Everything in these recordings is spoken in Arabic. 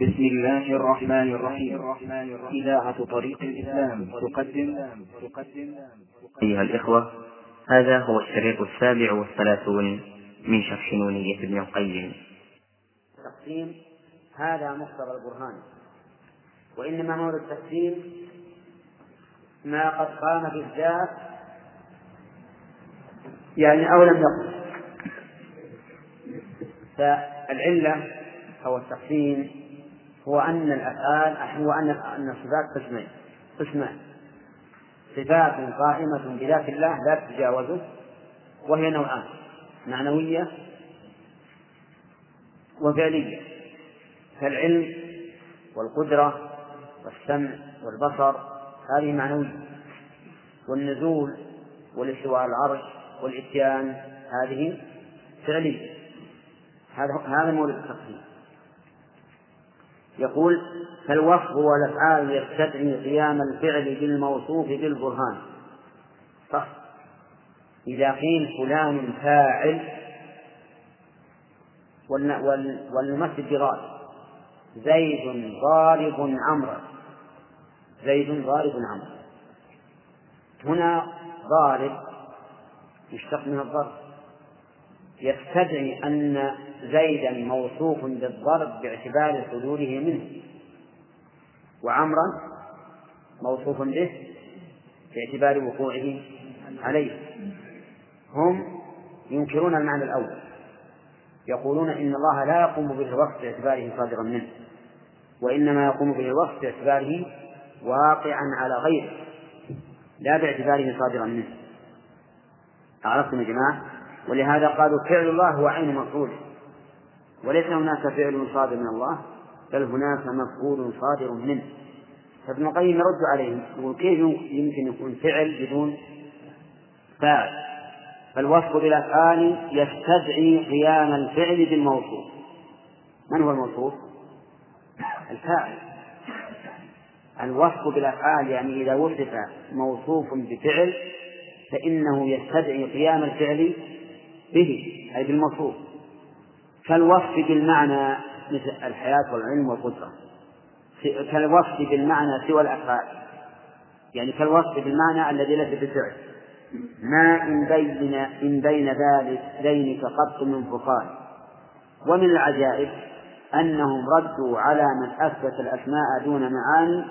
بسم الله الرحمن الرحيم. إذاعة طريق الإسلام تقدم. تقدم أيها الإخوة هذا هو الشريط السابع والثلاثون من شرح نونية ابن القيم. التقسيم هذا مقتضى البرهان. وإنما مورد التقسيم ما قد قام بالذات. يعني أو لم يقم. فالعلة أو التقسيم هو أن الأفعال هو أن الصفات قسمين قسمان صفات قائمة بذات الله لا تتجاوزه وهي نوعان معنوية وفعلية كالعلم والقدرة والسمع والبصر هذه معنوية. والنزول والاستواء على العرش والإتيان هذه فعلية. هذا هذا مورد التقسيم يقول فالوصف والأفعال يستدعي قيام الفعل بالموصوف بالبرهان. صح. إذا قيل فلان فاعل ولنمثل بغالب زيد ضارب عمرا زيد ضارب عمرا هنا ضارب يشتق من الضرب. يستدعي أن زيدا موصوف بالضرب باعتبار صدوره منه. وعمرا موصوف به باعتبار وقوعه عليه. هم ينكرون المعنى الأول. يقولون إن الله لا يقوم به الوصف باعتباره صادرا منه وإنما يقوم به الوصف باعتباره واقعا على غيره لا باعتباره صادرا منه. عرفتم يا جماعة؟ ولهذا قالوا فعل الله هو عين مفعوله وليس هناك فعل صادر من الله بل هناك مفعول صادر منه. فابن القيم يرد عليهم يقول كيف يمكن يكون فعل بدون فاعل؟ فالوصف بالافعال يستدعي قيام الفعل بالموصوف. من هو الموصوف؟ الفاعل. الوصف بالافعال يعني إذا وصف موصوف بفعل فإنه يستدعي قيام الفعل به أي بالموصوف كالوصف بالمعنى مثل الحياة والعلم والقدرة. كالوصف بالمعنى سوى الأفعال. يعني كالوصف بالمعنى الذي ليس بفعل ما إن بين إن بين ذلك ذينك قط من فقان ومن العجائب أنهم ردوا على من أثبت الأسماء دون معاني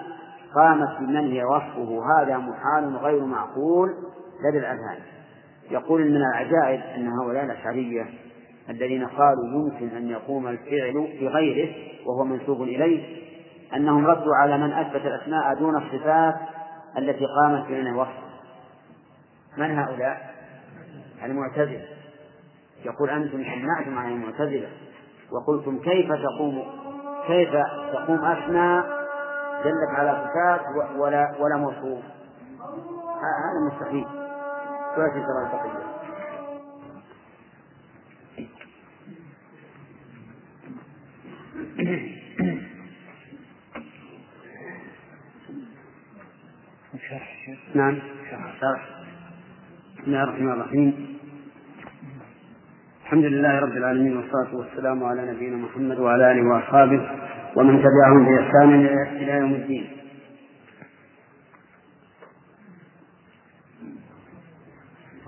قامت بمن هي وصفه هذا محال غير معقول لدى الأذهان. يقول من العجائب أن هؤلاء الأشعرية الذين قالوا يمكن أن يقوم الفعل بغيره وهو منسوب إليه أنهم ردوا على من أثبت الأسماء دون الصفات التي قامت بين الوصف من هؤلاء؟ المعتزلة. يقول أنتم سمعتم عن المعتزلة وقلتم كيف تقوم كيف تقوم أسماء دلت على صفات ولا ولا موصوف. هذا مستحيل. سورة التقية نعم. شرح. بسم الله الرحمن الرحيم. الحمد لله رب العالمين والصلاة والسلام على نبينا محمد وعلى آله وأصحابه ومن تبعهم بإحسان إلى يوم الدين.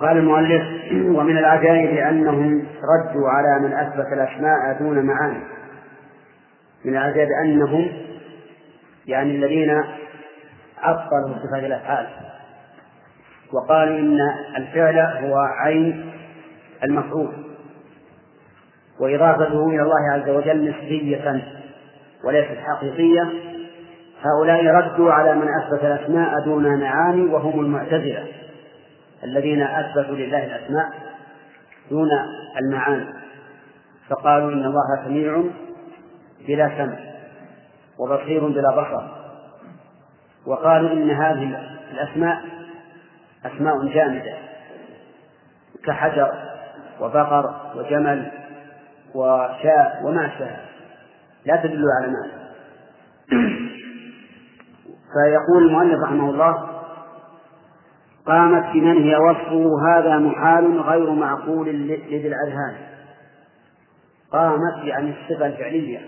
قال المؤلف ومن العجائب أنهم ردوا على من أثبت الأسماء دون معاني. من العجائب أنهم يعني الذين عطلوا صفات الأفعال. وقالوا إن الفعل هو عين المفعول. وإضافته إلى الله عز وجل نسبية وليست حقيقية. هؤلاء ردوا على من أثبت الأسماء دون معاني وهم المعتزلة. الذين أثبتوا لله الأسماء دون المعاني فقالوا إن الله سميع بلا سمع وبصير بلا بصر. وقالوا إن هذه الأسماء أسماء جامدة كحجر وبقر وجمل وشاء وما أشبه لا تدل على معنى فيقول المؤلف رحمه الله قامت بمن هي وصفه هذا محال غير معقول لذي الأذهان. قامت يعني الصفة الفعلية.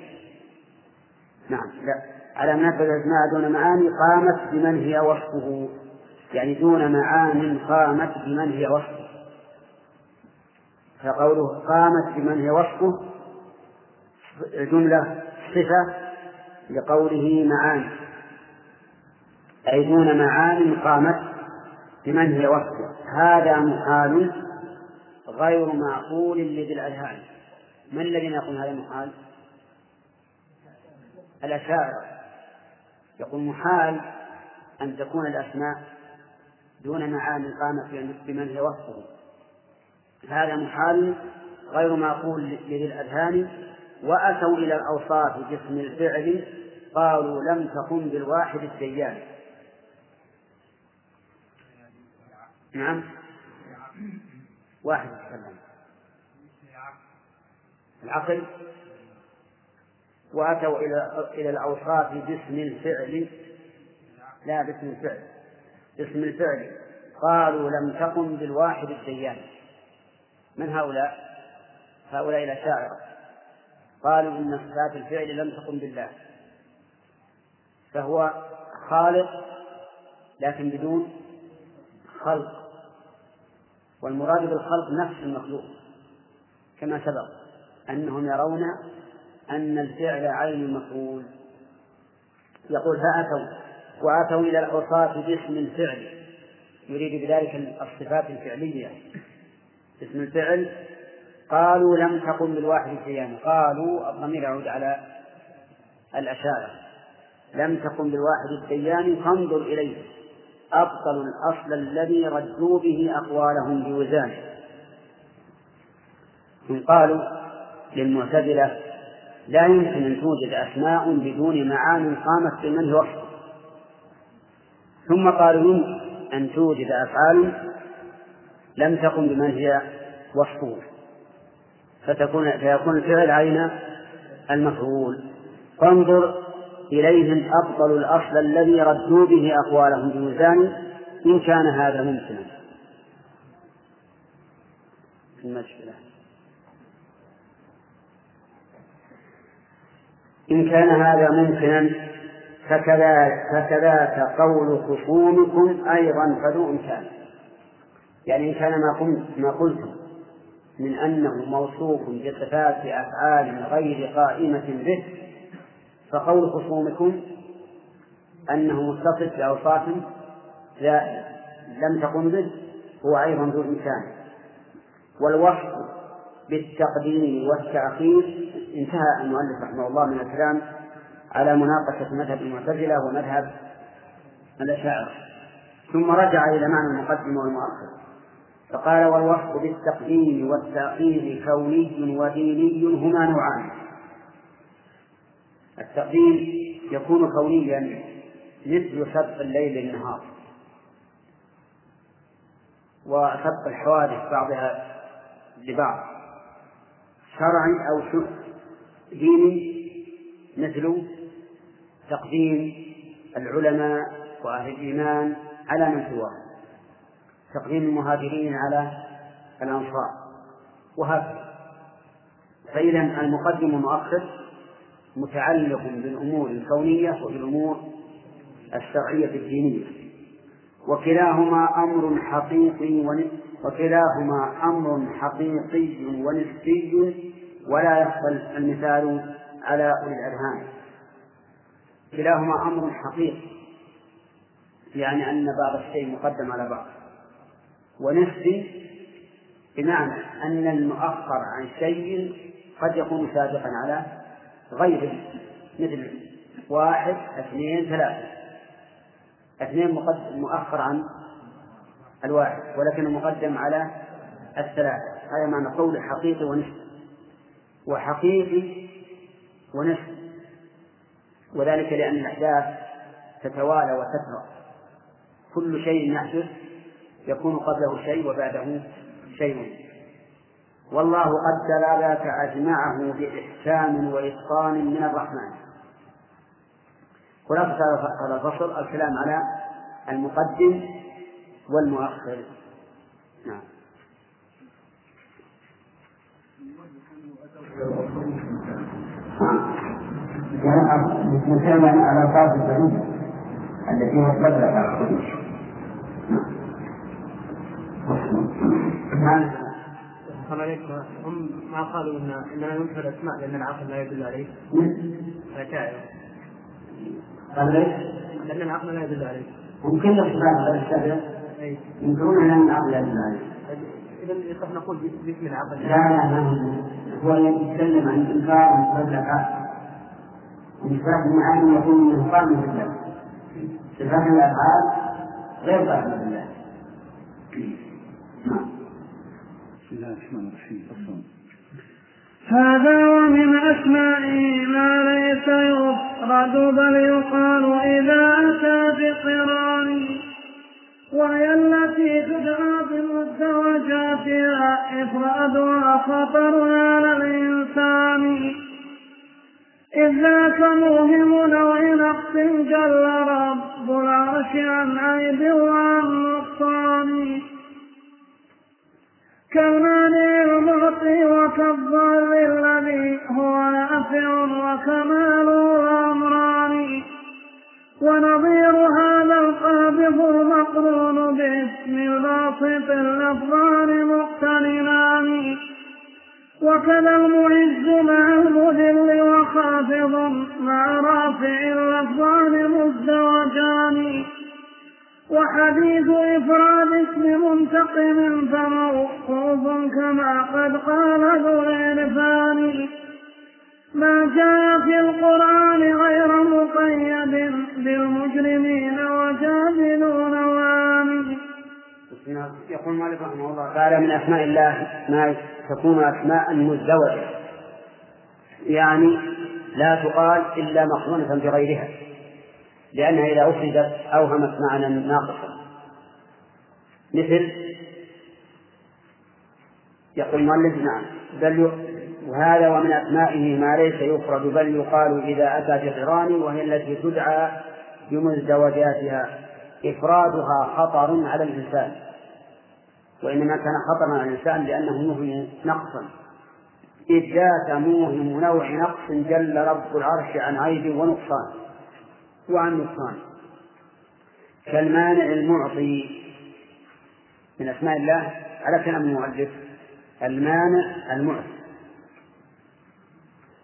نعم لا. على منفذ الأسماء دون معاني قامت بمن هي وصفه. يعني دون معان قامت بمن هي وصفه. فقوله قامت بمن هي وصفه جملة صفة لقوله معاني. أي دون معان قامت بمن هي وصفه هذا محال غير معقول لذي الأذهان. من الذين يقول هذا محال؟ الأشاعرة. يقول محال أن تكون الأسماء دون معاني قامت بمن هي وصفه هذا محال غير معقول لذي الأذهان. وأتوا إلى الأوصاف باسم الفعل قالوا لم تقم بالواحد الديان. نعم. واحد يتكلم العقل. وأتوا إلى إلى الأوصاف باسم الفعل. لا باسم الفعل. باسم الفعل. قالوا لم تقم بالواحد الديان. من هؤلاء؟ هؤلاء الأشاعرة. قالوا إن صفات الفعل لم تقم بالله. فهو خالق لكن بدون خلق. والمراد بالخلق نفس المخلوق كما سبق أنهم يرون أن الفعل عين المفعول يقول فأتوا وأتوا إلى الأوصاف باسم الفعل. يريد بذلك الصفات الفعلية. اسم الفعل قالوا لم تقم بالواحد القيامة قالوا الضمير يعود على الأشاعرة. لم تقم بالواحد الديان فانظر إليه. أبطلوا الأصل الذي ردوا به أقوالهم بوزانه إن قالوا للمعتزلة لا يمكن أن توجد أسماء بدون معان قامت بمن هو ثم قالوا يمكن أن توجد أفعال لم تقم بمن هي وصفه فتكون فيكون الفعل عين المفعول. فانظر إليهم أبطل الأصل الذي ردوا به أقوالهم بميزان إن كان هذا ممكنا. المشكلة. إن كان هذا ممكنا فكذا فكذاك قول خصومكم أيضا فذو إمكان يعني إن كان ما قلت ما قلتم من أنه موصوف بصفات أفعال غير قائمة به فقول خصومكم أنه متصف بأوصاف لا لم تقم به هو أيضا ذو إمكان. والوصف بالتقديم والتأخير انتهى المؤلف رحمه الله من الكلام على مناقشة مذهب المعتزلة ومذهب الأشاعرة. ثم رجع إلى معنى المقدم والمؤخر. فقال والوصف بالتقديم والتأخير كوني وديني هما نوعان. التقديم يكون كونيا مثل سبق الليل للنهار وسبق الحوادث بعضها لبعض شرعي أو ديني مثل تقديم العلماء وأهل الإيمان على من سواهم تقديم المهاجرين على الأنصار وهكذا. فإذا المقدم المؤخر متعلق بالأمور الكونية وبالأمور الشرعية الدينية. وكلاهما أمر حقيقي وكلاهما أمر حقيقي ونسبي ولا يخفى المثال على أولي الأذهان كلاهما أمر حقيقي يعني أن بعض الشيء مقدم على بعض. ونسبي بمعنى أن المؤخر عن شيء قد يكون سابقا على غيره مثل واحد اثنين ثلاثة. اثنين مقدم مؤخر عن الواحد ولكنه مقدم على الثلاثة. هذا معنى قول حقيقي ونسبي وحقيقي ونسبي وذلك لأن الأحداث تتوالى وتترى. كل شيء يحدث يكون قبله شيء وبعده شيء. والله قد ذاك أجمعه بإحسان وإتقان من الرحمن. خلاصة هذا الفصل الكلام على المقدم والمؤخر. نعم. مثلا على الفاظ البعيدة التي هي تبلغ نعم هم ما قالوا ان اننا ننكر الأسماء لأن العقل لا يدل عليه. الاشاعره. قال ليش؟ لأن العقل لا يدل عليه. ممكن الصفات السبع ينكرون إن العقل لا يدل عليه. اذا يصح نقول باسم العقل. لا لا لا هو يتكلم عن إنكار مطلقه وإثبات المعاني يكون من قام بالله. صفات الأفعال غير قائمه بالله. الله الرحمن الرحيم. هذا ومن أسمائه ما ليس يفرد بل يقال إذا أتى بقران وهي التي تدعى بمزدوجاتها إفرادها خطر على الإنسان. إذ ذاك موهم نوع نقص جل رب العرش عن عيب نقصان. كالمانع المعطي وكالضار الذي هو نافع وكماله الأمران. ونظير هذا القابض المقرون باسم الباسط اللفظان مقترنان وكذا المعز وحديث إفراد اسم منتقم فموقوف كما قد قال ذو العرفان. ما جاء في القرآن غير مقيد بالمجرمين وجادلون وآمن. يقول مالك رحمه الله تعالى من أسماء الله ما تكون أسماء مزدوجة. يعني لا تقال إلا مقرونة بغيرها. لأنها إذا أفردت أوهمت معنى ناقصا مثل يقول المؤلف نعم بل وهذا ومن أسمائه ما ليس يفرد بل يقال إذا أتى بقران وهي التي تدعى بمزدوجاتها. إفرادها خطر على الإنسان وإنما كان خطرا على الإنسان لأنه يوهم نقصا. إذ ذات موهم نوع نقص جل رب العرش عن عيب ونقصان وعن نقصان. كالمانع المعطي من أسماء الله على كلام المؤلف المانع المعطي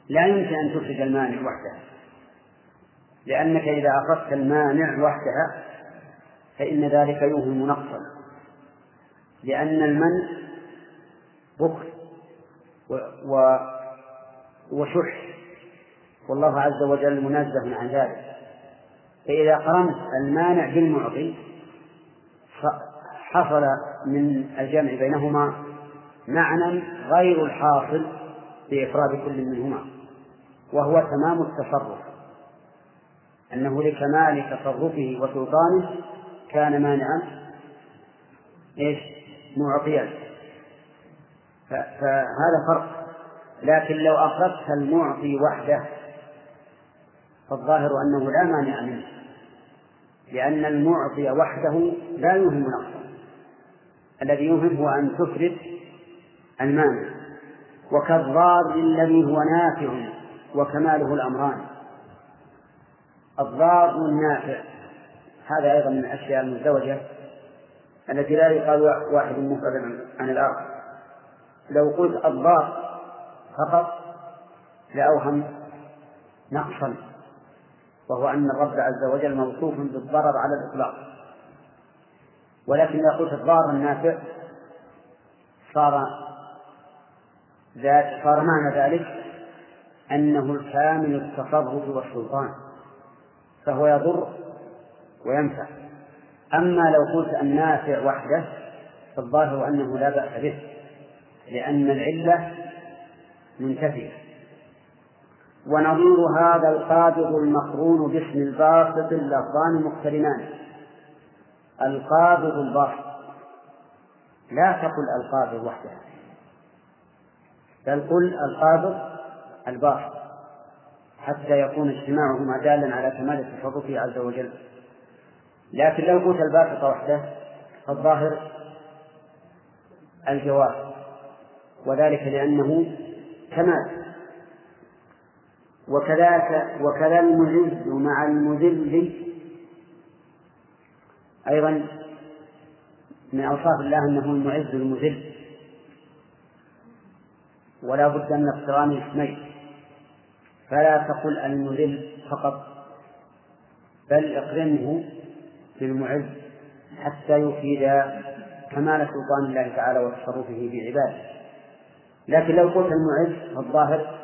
لا يمكن أن تفرد المانع وحده لأنك إذا أخذت المانع وحدها فإن ذلك يوهم نقصا لأن المنع بخل و وشح. والله عز وجل منزه عن ذلك. فإذا قرنت المانع بالمعطي حصل من الجمع بينهما معنى غير الحاصل بإفراد كل منهما وهو تمام التصرف أنه لكمال تصرفه وسلطانه كان مانعا إيش؟ معطيا. فهذا فرق. لكن لو أخذت المعطي وحده فالظاهر أنه لا مانع منه لأن المعطي وحده لا يوهم نقصا الذي يوهم هو أن تفرد المانع وكالضار الذي هو نافع وكماله الأمران. الضار والنافع هذا أيضا من الأشياء المزدوجة التي لا يقال واحد مفرد عن الآخر. لو قلت الضار فقط لأوهم نقصا وهو أن الرب عز وجل موصوف بالضرر على الإطلاق. ولكن إذا قلت الضار النافع صار ذات صار معنى ذلك أنه الكامل التصرف والسلطان فهو يضر وينفع. أما لو قلت النافع وحده فالظاهر أنه لا بأس به لأن العلة منتفية. ونظير هذا القابض المقرون باسم الباسط اللفظان مقترنان. القابض الباسط لا تقل القابض وحدها بل قل القابض الباسط حتى يكون اجتماعهما دالا على كمال تصرفه عز وجل. لكن لو قلت الباسط وحده فالظاهر الجواز وذلك لأنه كمال. وكذاك وكذا المعز مع المذل أيضا من أوصاف الله أنه المعز المذل. ولا بد من اقتران اسمين فلا تقل المذل فقط بل اقرنه بالمعز حتى يفيد كمال سلطان الله تعالى وتصرفه في عباده لكن لو قلت المعز فالظاهر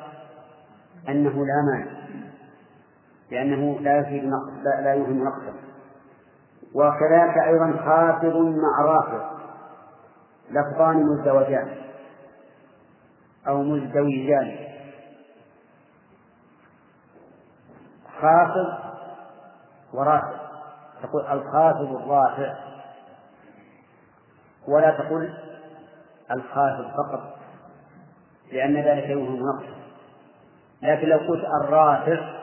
أنه لا مانع لأنه لا يفيد لا, يوهم نقصا وكذلك أيضا خافض مع رافض. لفظان مزدوجان. أو مزدوجان. خافض ورافع تقول الخافض الرافع. ولا تقول الخافض فقط لأن ذلك يوهم نقص. لكن لو قلت الرافع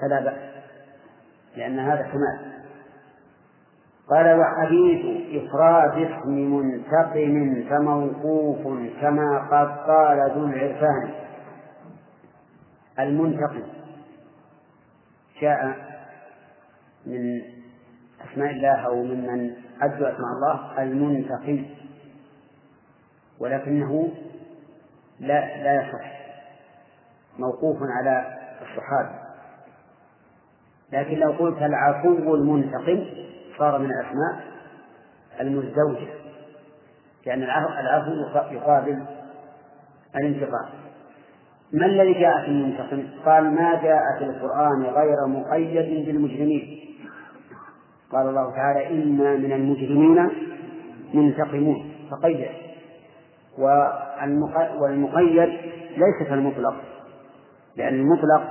فلا بأس لأن هذا كمال. قال وحديث إفراد اسم منتقم فموقوف كما قد قال ذو العرفان. المنتقم جاء من أسماء الله أو ممن أدوا أسماء الله المنتقم ولكنه لا لا يصح موقوف على الصحابة. لكن لو قلت العفو المنتقم صار من الأسماء المزدوجة لأن العفو يقابل الانتقام. ما الذي جاء في المنتقم؟ قال ما جاء في القرآن غير مقيد بالمجرمين. قال الله تعالى إنا من المجرمين منتقمون. فقيد. والمقيد ليس كالمطلق لأن المطلق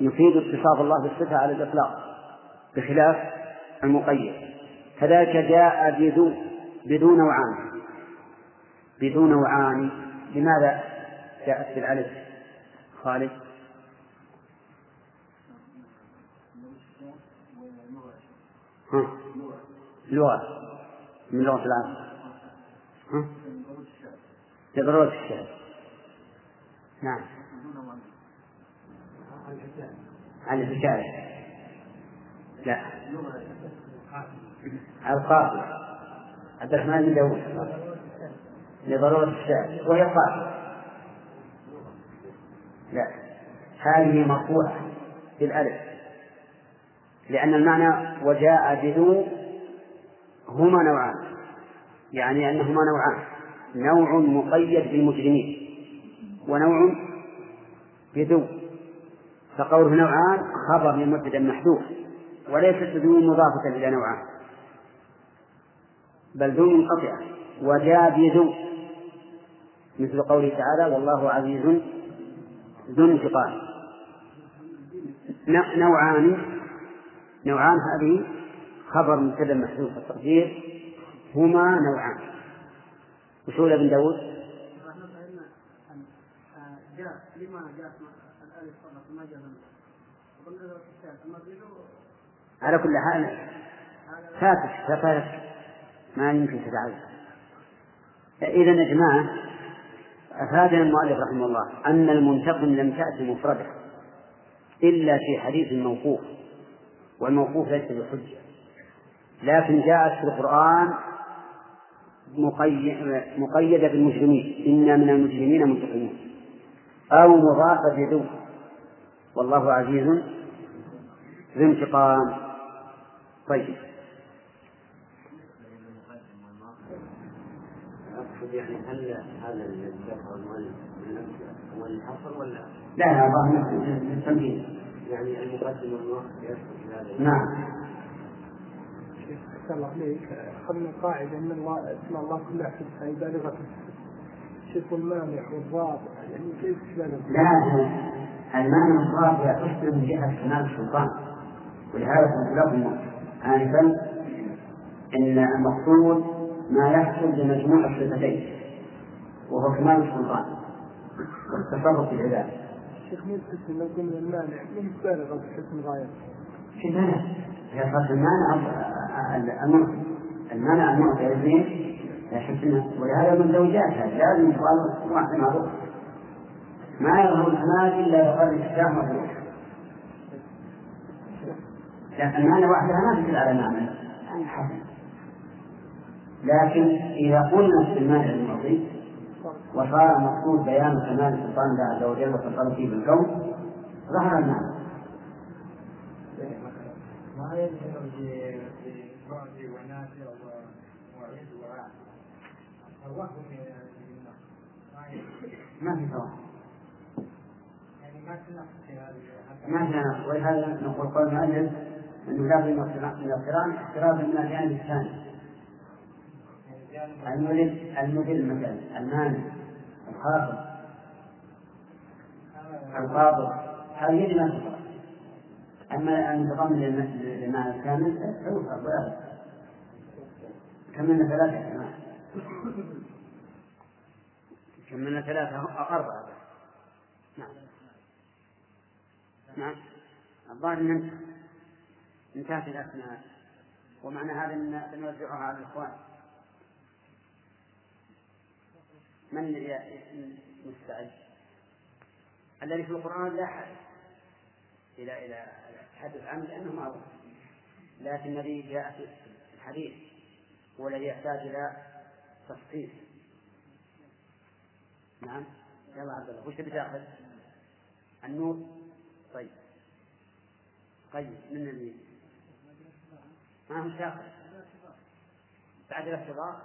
يفيد اتصاف الله بالصفة على الإطلاق بخلاف المقيد. كذلك جاء بذو بذو نوعان. بذو نوعان لماذا جاءت بالألف؟ خالد. ها؟ لغة. من لغة العرب. ها؟ الشعر نعم. عن الحكاية لا. القافية عبد الرحمن بن داوود. لضرورة الشعر وهي قافية لا. هذه مرفوعة بالألف. لأن المعنى وجاء بذو هما نوعان. يعني أنهما نوعان. نوع مقيد بالمجرمين. ونوع بذو. فقوله نوعان خبر لمبتدا محذوف. وليست ذو مضافة إلى نوعان. بل ذو منقطعة وجاء بذو. مثل قوله تعالى والله عزيز ذو انتقام. نوعان نوعان هذه خبر مبتدأ محذوف التقدير هما نوعان. وشو ابن داود؟ على كل حال فاتك فاتك ما يمكن تتعلم إذا يا جماعة أفادنا المؤلف رحمه الله أن المنتقم لم تأتي مفردة إلا في حديث موقوف والموقوف ليس بحجة لكن جاءت في القرآن مقيدة بالمجرمين إنا من المجرمين منتقمون أو مضافة بذو والله عزيز ذو انتقام. طيب. يعني هل هذا الذي ذكره المؤلف هو الحصر ولا؟ لا هذا للتمكين يعني المقدم والمؤخر يدخل في هذا. نعم. شيخ الله عليك. أخذنا قاعدة أن الله اسم الله كلها حسنى بالغة شوف المانع والضابط يعني كيف لا المانع والضابط يحصل من جهة كمال السلطان. ولهذا قلت لكم آنفا إن المقصود ما يحصل بمجموع الصفتين وهو كمال السلطان. والتصرف في العباد. شيخ مين تحس لو قلنا المانع مين بالغ في حسن غاية؟ في مانع؟ هي صارت المانع المعطي المانع المعطي الاثنين حسن ولهذا من زوجات هذا لازم يقال واحد معروف ما يظهر الكمال إلا يقرر الإحكام والروح. لكن معنى وحدها ما تدل على معنى يعني حسن. لكن إذا قلنا في المانع الماضي وصار المقصود بيان كمال سلطان الله عز وجل وتصرفه بالكون ظهر المعنى ما ما في توهم ما تنقص هذه ما في نقص ولهذا نقول قول المؤلف إنه من الاقتران اقتراب من الجانب الثاني المدل المدل مثلا المانع الخاطر القابض هذه يجب تقرا أما أن تضمن للمعنى الكامل ولا كملنا ثلاثة كمان كملنا ثلاثة؟ أو أربعة. نعم. نعم. الظاهر أن انتهت الأسماء ومعنى هذا أن سنوزعها على الإخوان. من مستعد؟ الذي في القرآن لا حاجة إلى إلى التحدث عنه لأنه معروف. لكن الذي جاء في الحديث هو الذي يحتاج إلى تفصيل. نعم. يلا عبد الله وش تبي تأخذ؟ النور؟ طيب. طيب من اللي ما هو تأخذ؟ بعد الاختبار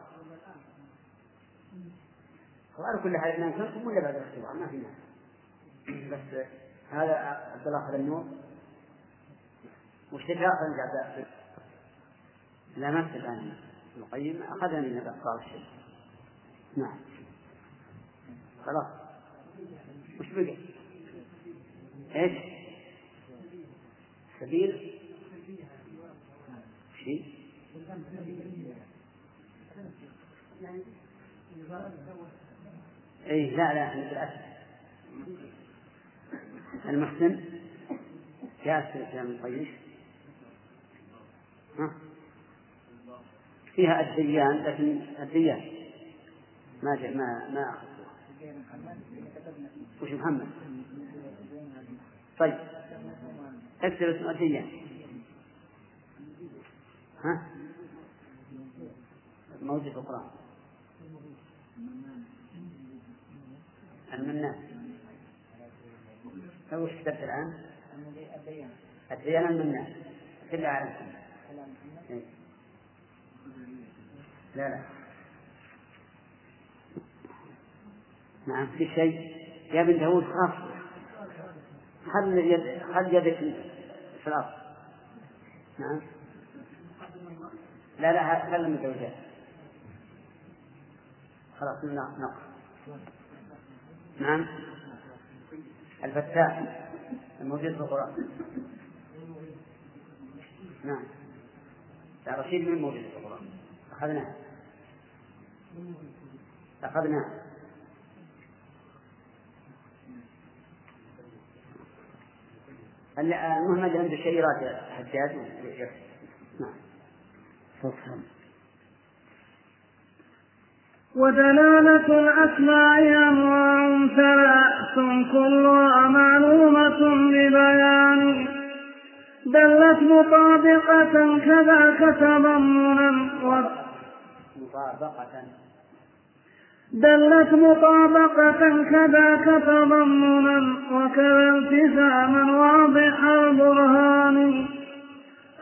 وعلى كل حال اثنان كلكم ولا بعد الاختبار ما في ناس بس هذا عبد الله اخذ النور وش انت عبد لا ما الان ابن القيم اخذها من الاخبار الشيء نعم. خلاص. وش بقي؟ إيش؟ سبيل؟ شيء؟ اي لا لا بالاسف المحسن الاسلام القيم ها؟ فيها الديان لكن الديان ما جاء ما ما اخذتها وش محمد؟ طيب. اكتب اسم الديان ها؟ موجود في القرآن المنان لو إيش كتبت الآن؟ الديان المنان كلها على إيه. لا لا. نعم في شيء؟ يا بنت داود خاف. خل يد خل يدك في الأرض نعم. لا لا خل من زوجات خلاص نقص نعم. الفتاح الموجود في القرآن. نعم. لا رشيد من موجود في القرآن؟ أخذناه. أخذناه. المهم عنده شيء يراجع حجاج. نعم. ودلالة الأسماء أنواع ثلاث كلها معلومة ببيان دلت مطابقة كذاك تضمنا مطابقة. دلت مطابقة كذاك تضمنا وكذا التزاما واضح البرهان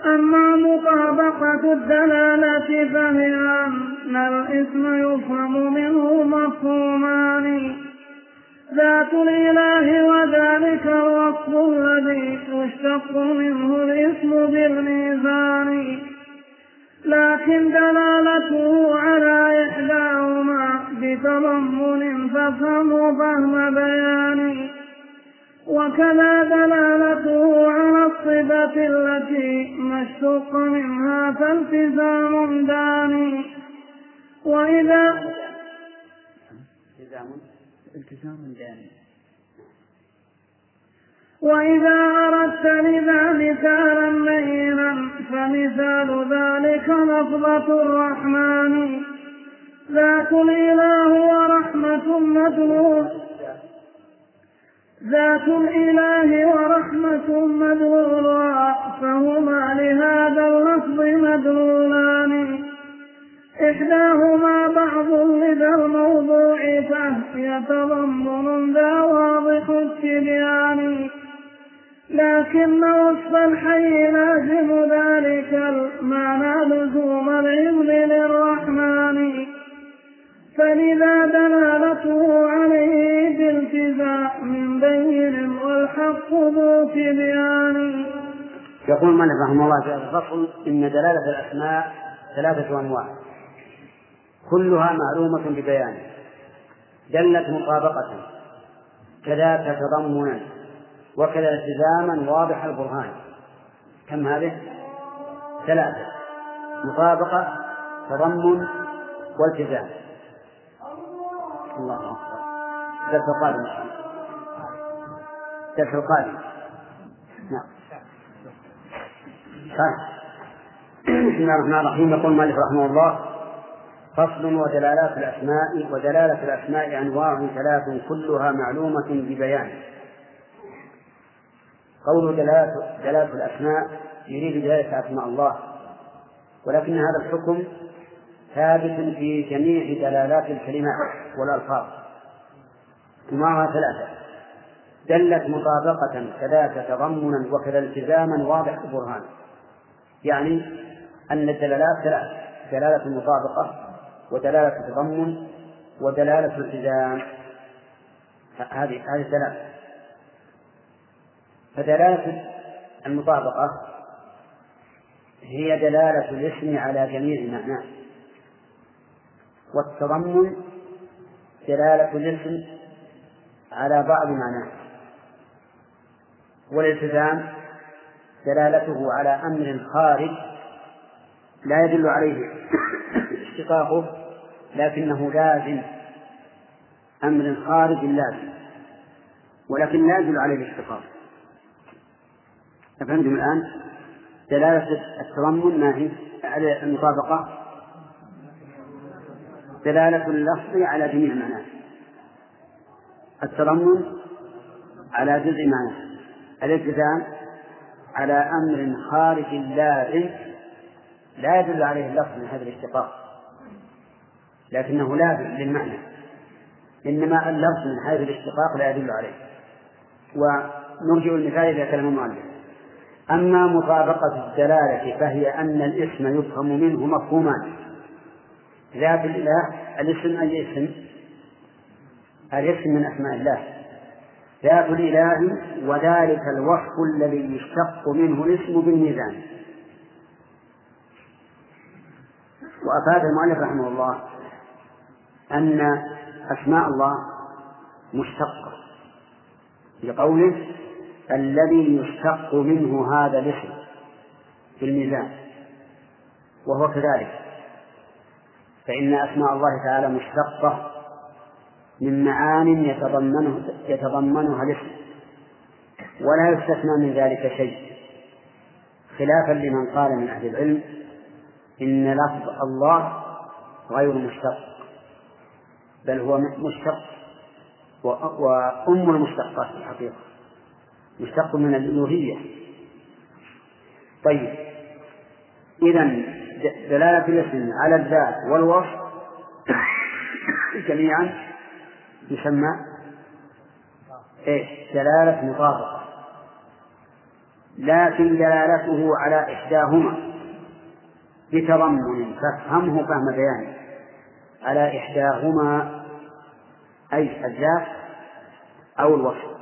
أما مطابقة الدلالة فهي أن الاسم يفهم منه مفهومان. ذات الإله وذلك الوصف الذي يشتق منه الاسم بالميزان. لكن دلالته على إحداهما بتضمن فافهمه فهم بيان. وكذا دلالته على الصفة التي ما اشتق منها فالتزام داني. وإذا التزام داني. وإذا أردت لذا مثالا لينا فمثال ذلك لفظة الرحمن. ذات الإله ورحمة مدلول ذات الإله ورحمة مدلولها فهما لهذا اللفظ مدلولان. إحداهما بعض لذا الموضوع فهي تضمن ذا واضح التبيان. لكن وصف الحي لازم ذلك المعنى لزوم العلم للرحمن. فلذا دلالته عليه بالتزام بين والحق ذو تبيان يقول من رحمه الله في هذا الفصل إن دلالة الأسماء ثلاثة أنواع. كلها معلومة ببيان. دلت مطابقة. كذاك تضمنا. وكذا التزاما واضح البرهان. كم هذه؟ ثلاثة. مطابقة تضمن والتزام. الله الدرس القادم. الدرس القادم. نعم. طيب. بسم الله الرحمن الرحيم. يقول المؤلف رحمه الله فصل ودلالات الأسماء ودلالة الأسماء أنواع ثلاث كلها معلومة ببيان. قول دلالة دلالة الأسماء يريد دلالة أسماء الله ولكن هذا الحكم ثابت في جميع دلالات الكلمات والألفاظ. أنواعها ثلاثة. دلت مطابقة كذاك تضمنا وكذا التزاما واضح البرهان. يعني أن الدلالات ثلاث دلالة المطابقة ودلالة التضمن ودلالة الالتزام. هذه هذه ثلاث فدلالة المطابقة هي دلالة الاسم على جميع معناه والتضمن دلالة الاسم على بعض معناه والالتزام دلالته على أمر خارج لا يدل عليه اشتقاقه لكنه لازم أمر خارج لازم ولكن لا يدل عليه الاشتقاق أفهمتم الآن؟ دلالة التضمن ما هي؟ على المطابقة دلالة اللفظ على جميع معناه. التضمن على جزء معناه. الالتزام على أمر خارج لازم لا يدل عليه اللفظ من هذا الاشتقاق لكنه لازم للمعنى. إنما اللفظ من هذا الاشتقاق لا يدل عليه. ونرجع المثال إلى كلام المؤلف. أما مطابقة الدلالة فهي أن الاسم يفهم منه مفهومان. ذات الإله الاسم أي اسم؟ الاسم من أسماء الله؟ ذات الإله وذلك الوصف الذي يشتق منه الاسم بالميزان. وأفاد المؤلف رحمه الله أن أسماء الله مشتقة لقوله الذي يشتق منه هذا الاسم بالميزان وهو كذلك. فإن أسماء الله تعالى مشتقة من معان يتضمنه يتضمنها الاسم ولا يستثنى من ذلك شيء خلافا لمن قال من أهل العلم إن لفظ الله غير مشتق بل هو مشتق وأم المشتقات في الحقيقة مشتق من الألوهية. طيب إذا دلالة الاسم على الذات والوصف جميعا يسمى إيش؟ دلالة مطابقة لكن دلالته على إحداهما بتضمن فافهمه فهم بيان. على إحداهما أي الذات أو الوصف.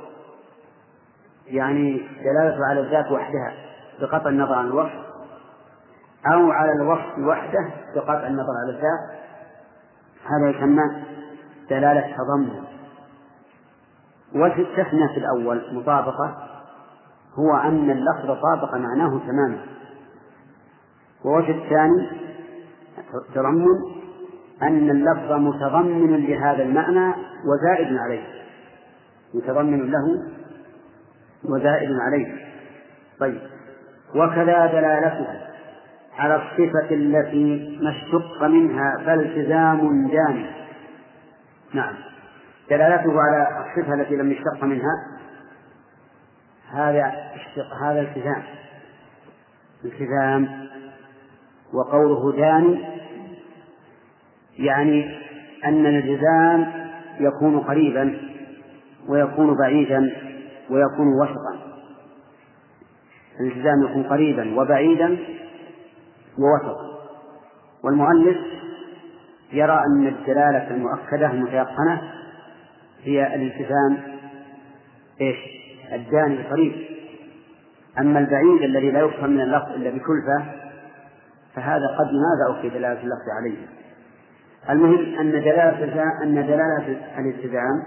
يعني دلالته على الذات وحدها بقطع النظر عن الوصف. أو على الوصف وحده بقطع النظر على الذات هذا يسمى دلالة تضمن. وفي التثنية في الأول مطابقة هو أن اللفظ طابق معناه تماما. ووجه الثاني تضمن أن اللفظ متضمن لهذا المعنى وزائد عليه. متضمن له وزائد عليه. طيب. وكذا دلالته. على الصفة التي ما اشتق منها فالتزام جامع. نعم. دلالته على الصفة التي لم يشتق منها هذا هذا التزام. التزام وقوله داني يعني أن الالتزام يكون قريبا ويكون بعيدا ويكون وسطا. الالتزام يكون قريبا وبعيدا ووسطا والمؤلف يرى أن الدلالة المؤكدة المتيقنة هي الالتزام إيش؟ الداني القريب. أما البعيد الذي لا يفهم من اللفظ إلا بكلفة فهذا قد ماذا أخذ دلالة اللفظ عليه. المهم أن دلالة أن دلالة الالتزام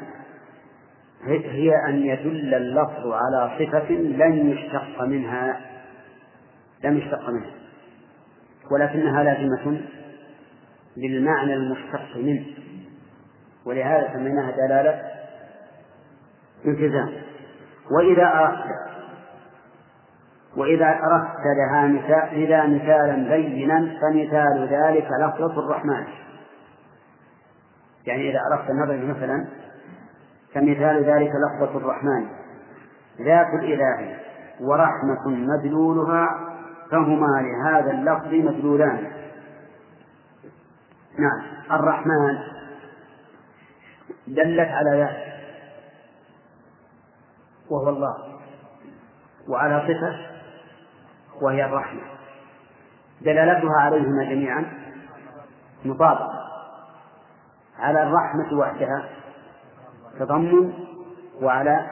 هي أن يدل اللفظ على صفة لن يشتق منها لم يشتق منها. ولكنها لازمة للمعنى المشتق منه. ولهذا سميناها دلالة التزام. وإذا أردت وإذا أردت لها مثال إذا مثالا بينا فمثال ذلك لفظة الرحمن. يعني إذا أردت النظر مثلا فمثال ذلك لفظة الرحمن. ذات الإله ورحمة مدلولها فهما لهذا اللفظ مدلولان. نعم. الرحمن دلت على ذات وهو الله وعلى صفة وهي الرحمة. دلالتها عليهما جميعا مطابقة. على الرحمة وحدها تضمن وعلى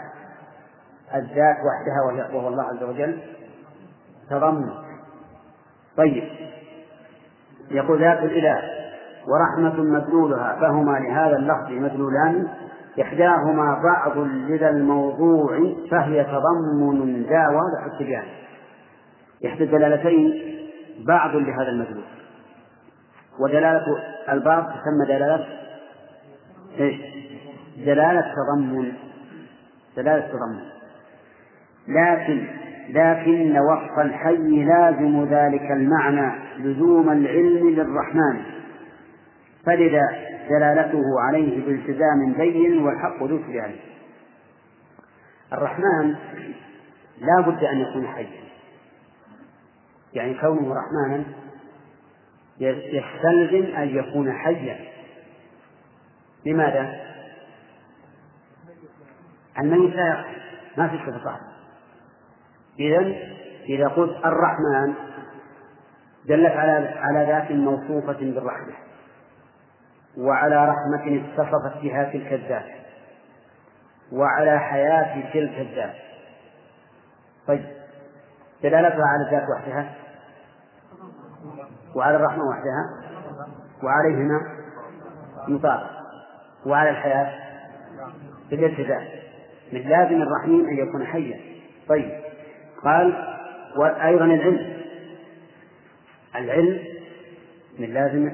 الذات وحدها وهو الله عز وجل تضمن. طيب. يقول ذات الإله ورحمة مدلولها فهما لهذا اللفظ مدلولان. إحداهما بعض لذا الموضوع فهي تضمن ذا واضح التبيان إحدى الدلالتين بعض لهذا المدلول. ودلالة البعض تسمى دلالة إيش؟ دلالة تضمن. دلالة تضمن. لكن لكن وصف الحي لازم ذلك المعنى لزوم العلم للرحمن. فلذا دلالته عليه بالتزام بين والحق ذو تبيان الرحمن لا بد أن يكون حيا. يعني كونه رحمانا يستلزم أن يكون حيا. لماذا؟ الميت لا يحيا ما في صفة إذا إذا قلت الرحمن دلت على على ذات موصوفة بالرحمة وعلى رحمة اتصفت بها تلك الذات وعلى حياة تلك الذات. طيب دلالتها على الذات وحدها؟ وعلى الرحمة وحدها؟ وعليهما مطابق. وعلى الحياة؟ بالالتزام من لازم الرحيم أن يكون حيا. طيب. قال وأيضا العلم. العلم من لازم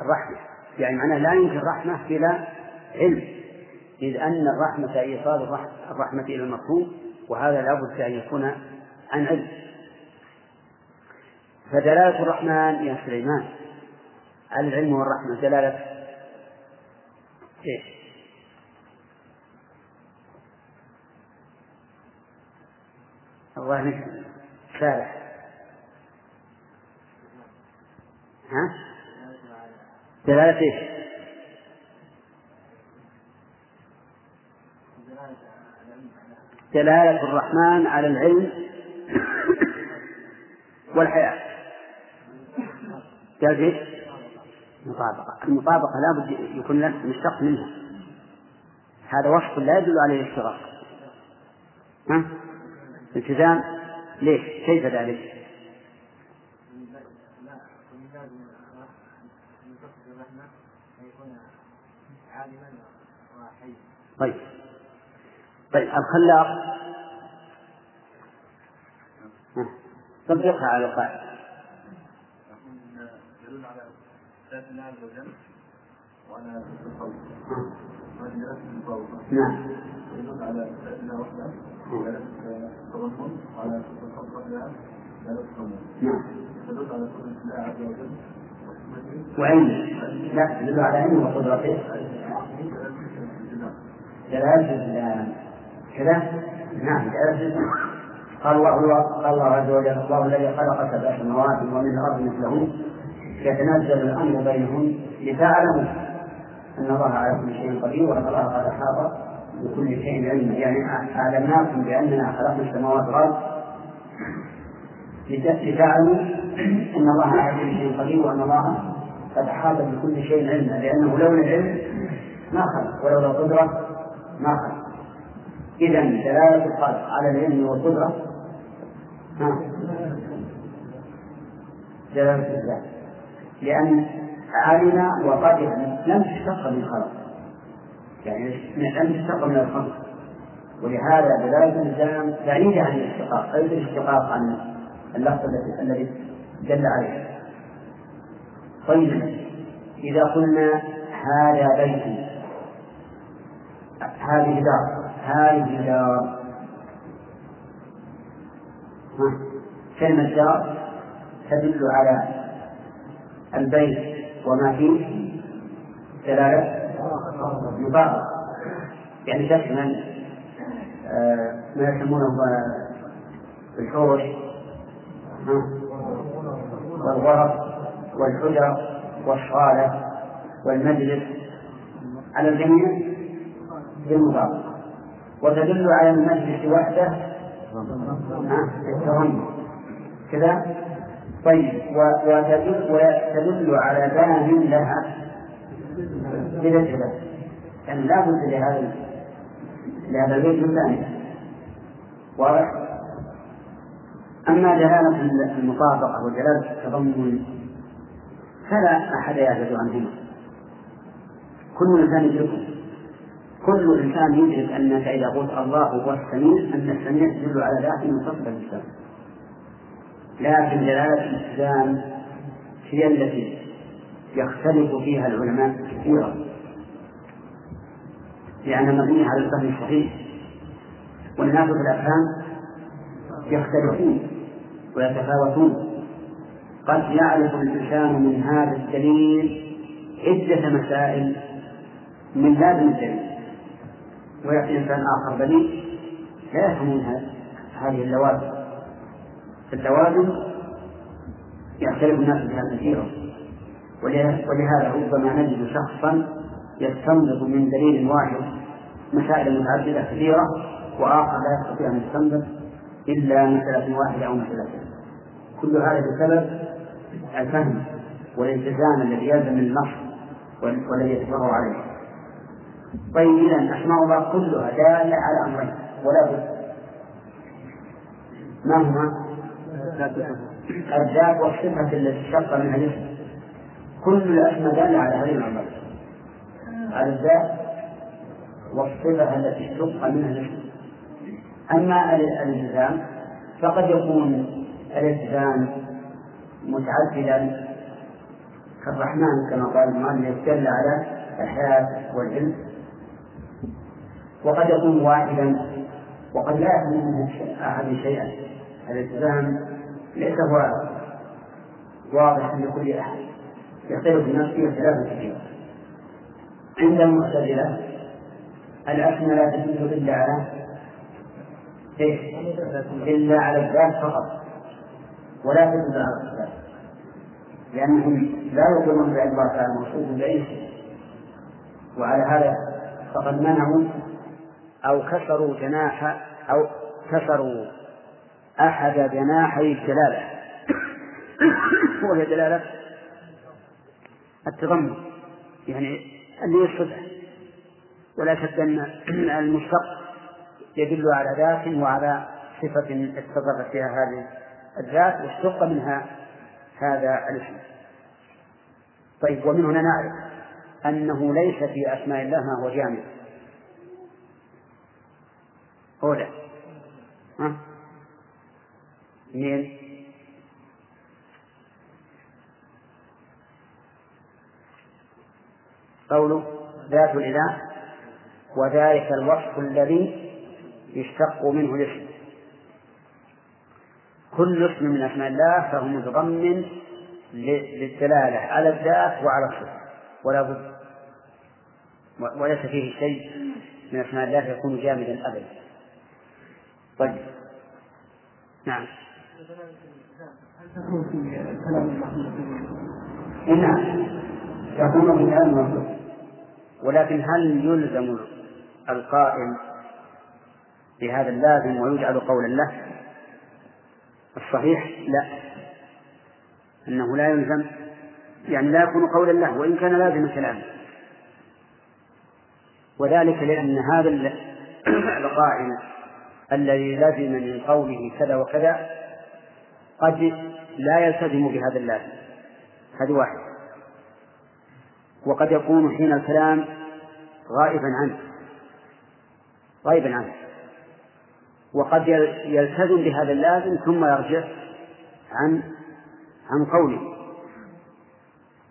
الرحمة. يعني معناه لا يمكن رحمة بلا علم. إذ أن الرحمة إيصال الرحمة إلى المطلوب وهذا لابد أن يكون عن علم. فدلالة الرحمن يا سليمان. العلم والرحمة دلالة إيش؟ الله شارح ها؟ دلالة إيش؟ دلالة الرحمن على العلم والحياة قال إيش؟ مطابقة المطابقة لابد يكون مشتق منها هذا وصف لا يدل عليه الاشتراك ها؟ التزام. ليش؟ كيف ذلك؟ طيب. طيب الخلاق. طبقها على القاعدة يدل على ذات الله عز وجل وعلى ذات وحده وعلى التصوف نعم. يدل على قدرة الله وعلمه لا يدل على علمه وقدرته دلالة الإسلام. كذا؟ نعم قال الله قال الله عز وجل الله الذي خلق سبع سماوات ومن الأرض مثلهن يتنزل الأمر بينهن لتعلموا أن الله على كل شيء قدير وأن الله قد احاط بكل شيء علما يعني اعلمناكم بأننا خلقنا السماوات والأرض لتعلموا أن الله على كل شيء قدير وأن الله قد احاط بكل شيء علما لأنه لولا العلم ما خلق ولولا القدره ما خلق. اذا دلالة الخالق على العلم والقدرة. دلالة الذات لأن علم وقدر لم تشتق من خلق يعني لم تشتق من الخلق ولهذا دلالة الإلزام بعيدة عن الاشتقاق ليس الاشتقاق عن اللفظ الذي دل عليه. طيب إذا قلنا هذا بيت هذه دار هذه دار. كلمة دار تدل على البيت وما فيه دلالة مبارك يعني تشمل آه، ما يسمونه بالحوش. والغرف والحجر والصالة والمجلس. على الجميع بالمطابقة وتدل على المجلس وحده. بالتضمن كذا؟ طيب. وتدل على بان لها بذكرها يعني لا بد لهذا لهذا البيت من بان واضح؟ أما دلالة المطابقة ودلالة التضمن فلا أحد يعجز عنهما. كل إنسان يدركه. كل إنسان يدرك أنك إذا قلت الله هو السميع أن السميع تدل على ذات متصفة بالسمع لكن دلالة الإسلام هي التي يختلف فيها العلماء كثيرا. لأنها مبنية على الفهم الصحيح والناس في الأفهام يختلفون ويتفاوتون. قد يعرف الإنسان من هذا الدليل عدة مسائل من لازم الدليل ويأتي إنسان آخر بليغ لا يفهم هذه اللوازم. اللوازم يختلف الناس بها كثيرا. ولهذا ربما نجد شخصا يستنبط من دليل واحد مسائل متعددة كثيرة وآخر لا يستطيع أن يستنبط إلا مسألة واحدة أو مسألتين كل هذا بسبب الفهم والالتزام الذي يلزم النص والذي يتبعه عليه. طيب إذا أسماء الله كلها دالة على أمرين ولا بد. ما هما؟ الذات والصفة. التي اشتق منها الاسم. كل الأسماء دالة على هذه الأمرين على الذات والصفة التي اشتق منها أما الالتزام فقد يكون الالتزام متعددا كالرحمن كما قال المؤلف دل على الحياة والعلم. وقد يكون واحدا وقد لا يفهم منه أحد شيئا. الالتزام ليس هو واضحا لكل أحد. يختلف الناس فيه اختلافا كثيرا عند المعتزلة الأسماء لا تدل إلا على إيش؟ إلا على الذات فقط. ولا تدل على الصفات لأنهم لا يقولون بأن الله تعالى بأي شيء. وعلى هذا فقد منعوا أو كسروا جناح أو كسروا أحد جناحي الدلالة. وهي دلالة التضمن يعني اللي يصفه ولا شك أن المشتق يدل على ذات وعلى صفة اتصرفت فيها هذه الذات واشتق منها هذا الاسم. طيب ومن هنا نعرف أنه ليس في أسماء الله ما هو جامد أولى ها؟ اثنين قوله ذات الإله وذلك الوصف الذي يشتق منه الاسم. كل اسم من أسماء الله فهو متضمن للدلالة على الذات وعلى الصفة ولا بد وليس فيه شيء من أسماء الله يكون جامدا أبدا. طيب. نعم. هل تكون في كلام الله نعم. يكون في كلام ولكن هل يلزم القائل بهذا اللازم ويجعل قولا له؟ الصحيح لا. أنه لا يلزم يعني لا يكون قولا له وإن كان لازم كلامه. وذلك لأن هذا القائل الذي لزم من قوله كذا وكذا قد لا يلتزم بهذا اللازم. هذه واحد. وقد يكون حين الكلام غائبا عنه. غائبا عنه. وقد يلتزم بهذا اللازم ثم يرجع عن عن قوله.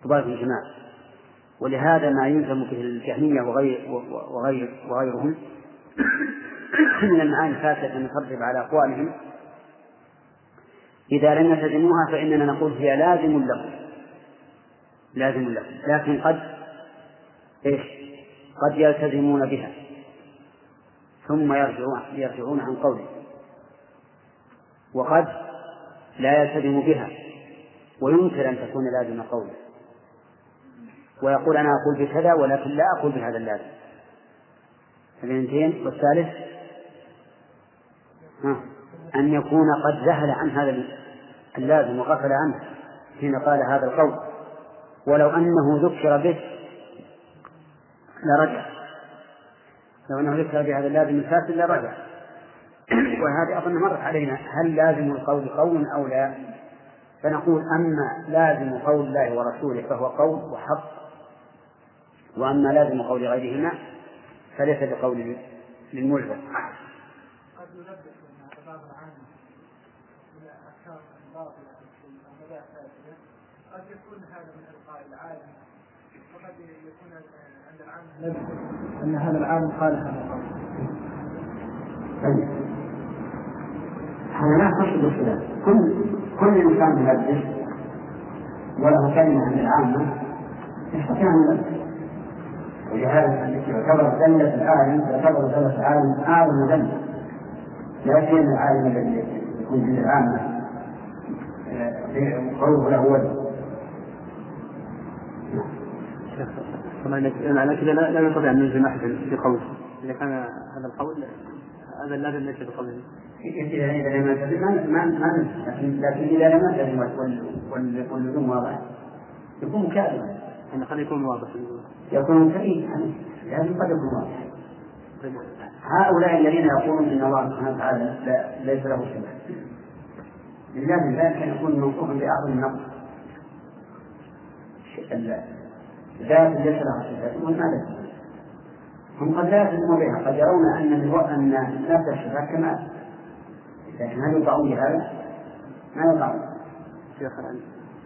طباق الجماع ولهذا ما يلزم به الجهمية وغير وغير وغيرهم من المعاني الفاسدة المترتبة على أقوالهم. إذا لم يلتزموها فإننا نقول هي لازم لهم. لازم لهم لكن قد إيش؟ قد يلتزمون بها. ثم يرجعون يرجعون عن قوله. وقد لا يلتزم بها. ويمكن أن تكون لازم قوله. ويقول أنا أقول بكذا ولكن لا أقول بهذا اللازم. الاثنتين والثالث؟ أن يكون قد ذهل عن هذا اللازم وغفل عنه حين قال هذا القول. ولو أنه ذكر به لرجع. لو أنه ذكر بهذا اللازم الفاسد لرجع. وهذه أظن مرت علينا. هل لازم القول قول أو لا؟ فنقول أما لازم قول الله ورسوله فهو قول وحق. وأما لازم قول غيرهما فليس بقول للملزم قد يلبس بعض العامة من الأفكار الباطلة أو فاسدة قد يكون هذا من القاء العالم وقد يكون عند العامة أن هذا العالم قال هذا القول هذا لا بالخلاف. كل كل إنسان يلبس وله كلمة عند العامة يستطيع أن يلبس. ولهذا يعتبر دلة العالم تعتبر دلة العالم أعظم دلة لا شيء من العالم الذي يكون في العامة. قوله له وجه طبعا كذا لا نستطيع ان نلزم احدا بقول إذا كان هذا القول هذا لازم ليس بقوله. إذا إذا لم يلتزم ما ما لكن لكن إذا لم يلتزم واللزوم واضح. يكون كاذبا. يعني قد يكون واضح. يكون كريم لكن قد يكون واضح. هؤلاء الذين يقولون إن الله سبحانه وتعالى ليس له شبه لله ذلك يكون موصوفا بأعظم النقص ذات ليس لها صفات ماذا هم قد لا يلتزمون بها قد يرون أن أن نفس الصفات كمال. لكن هل يطعون بهذا؟ ما يطعون شيخ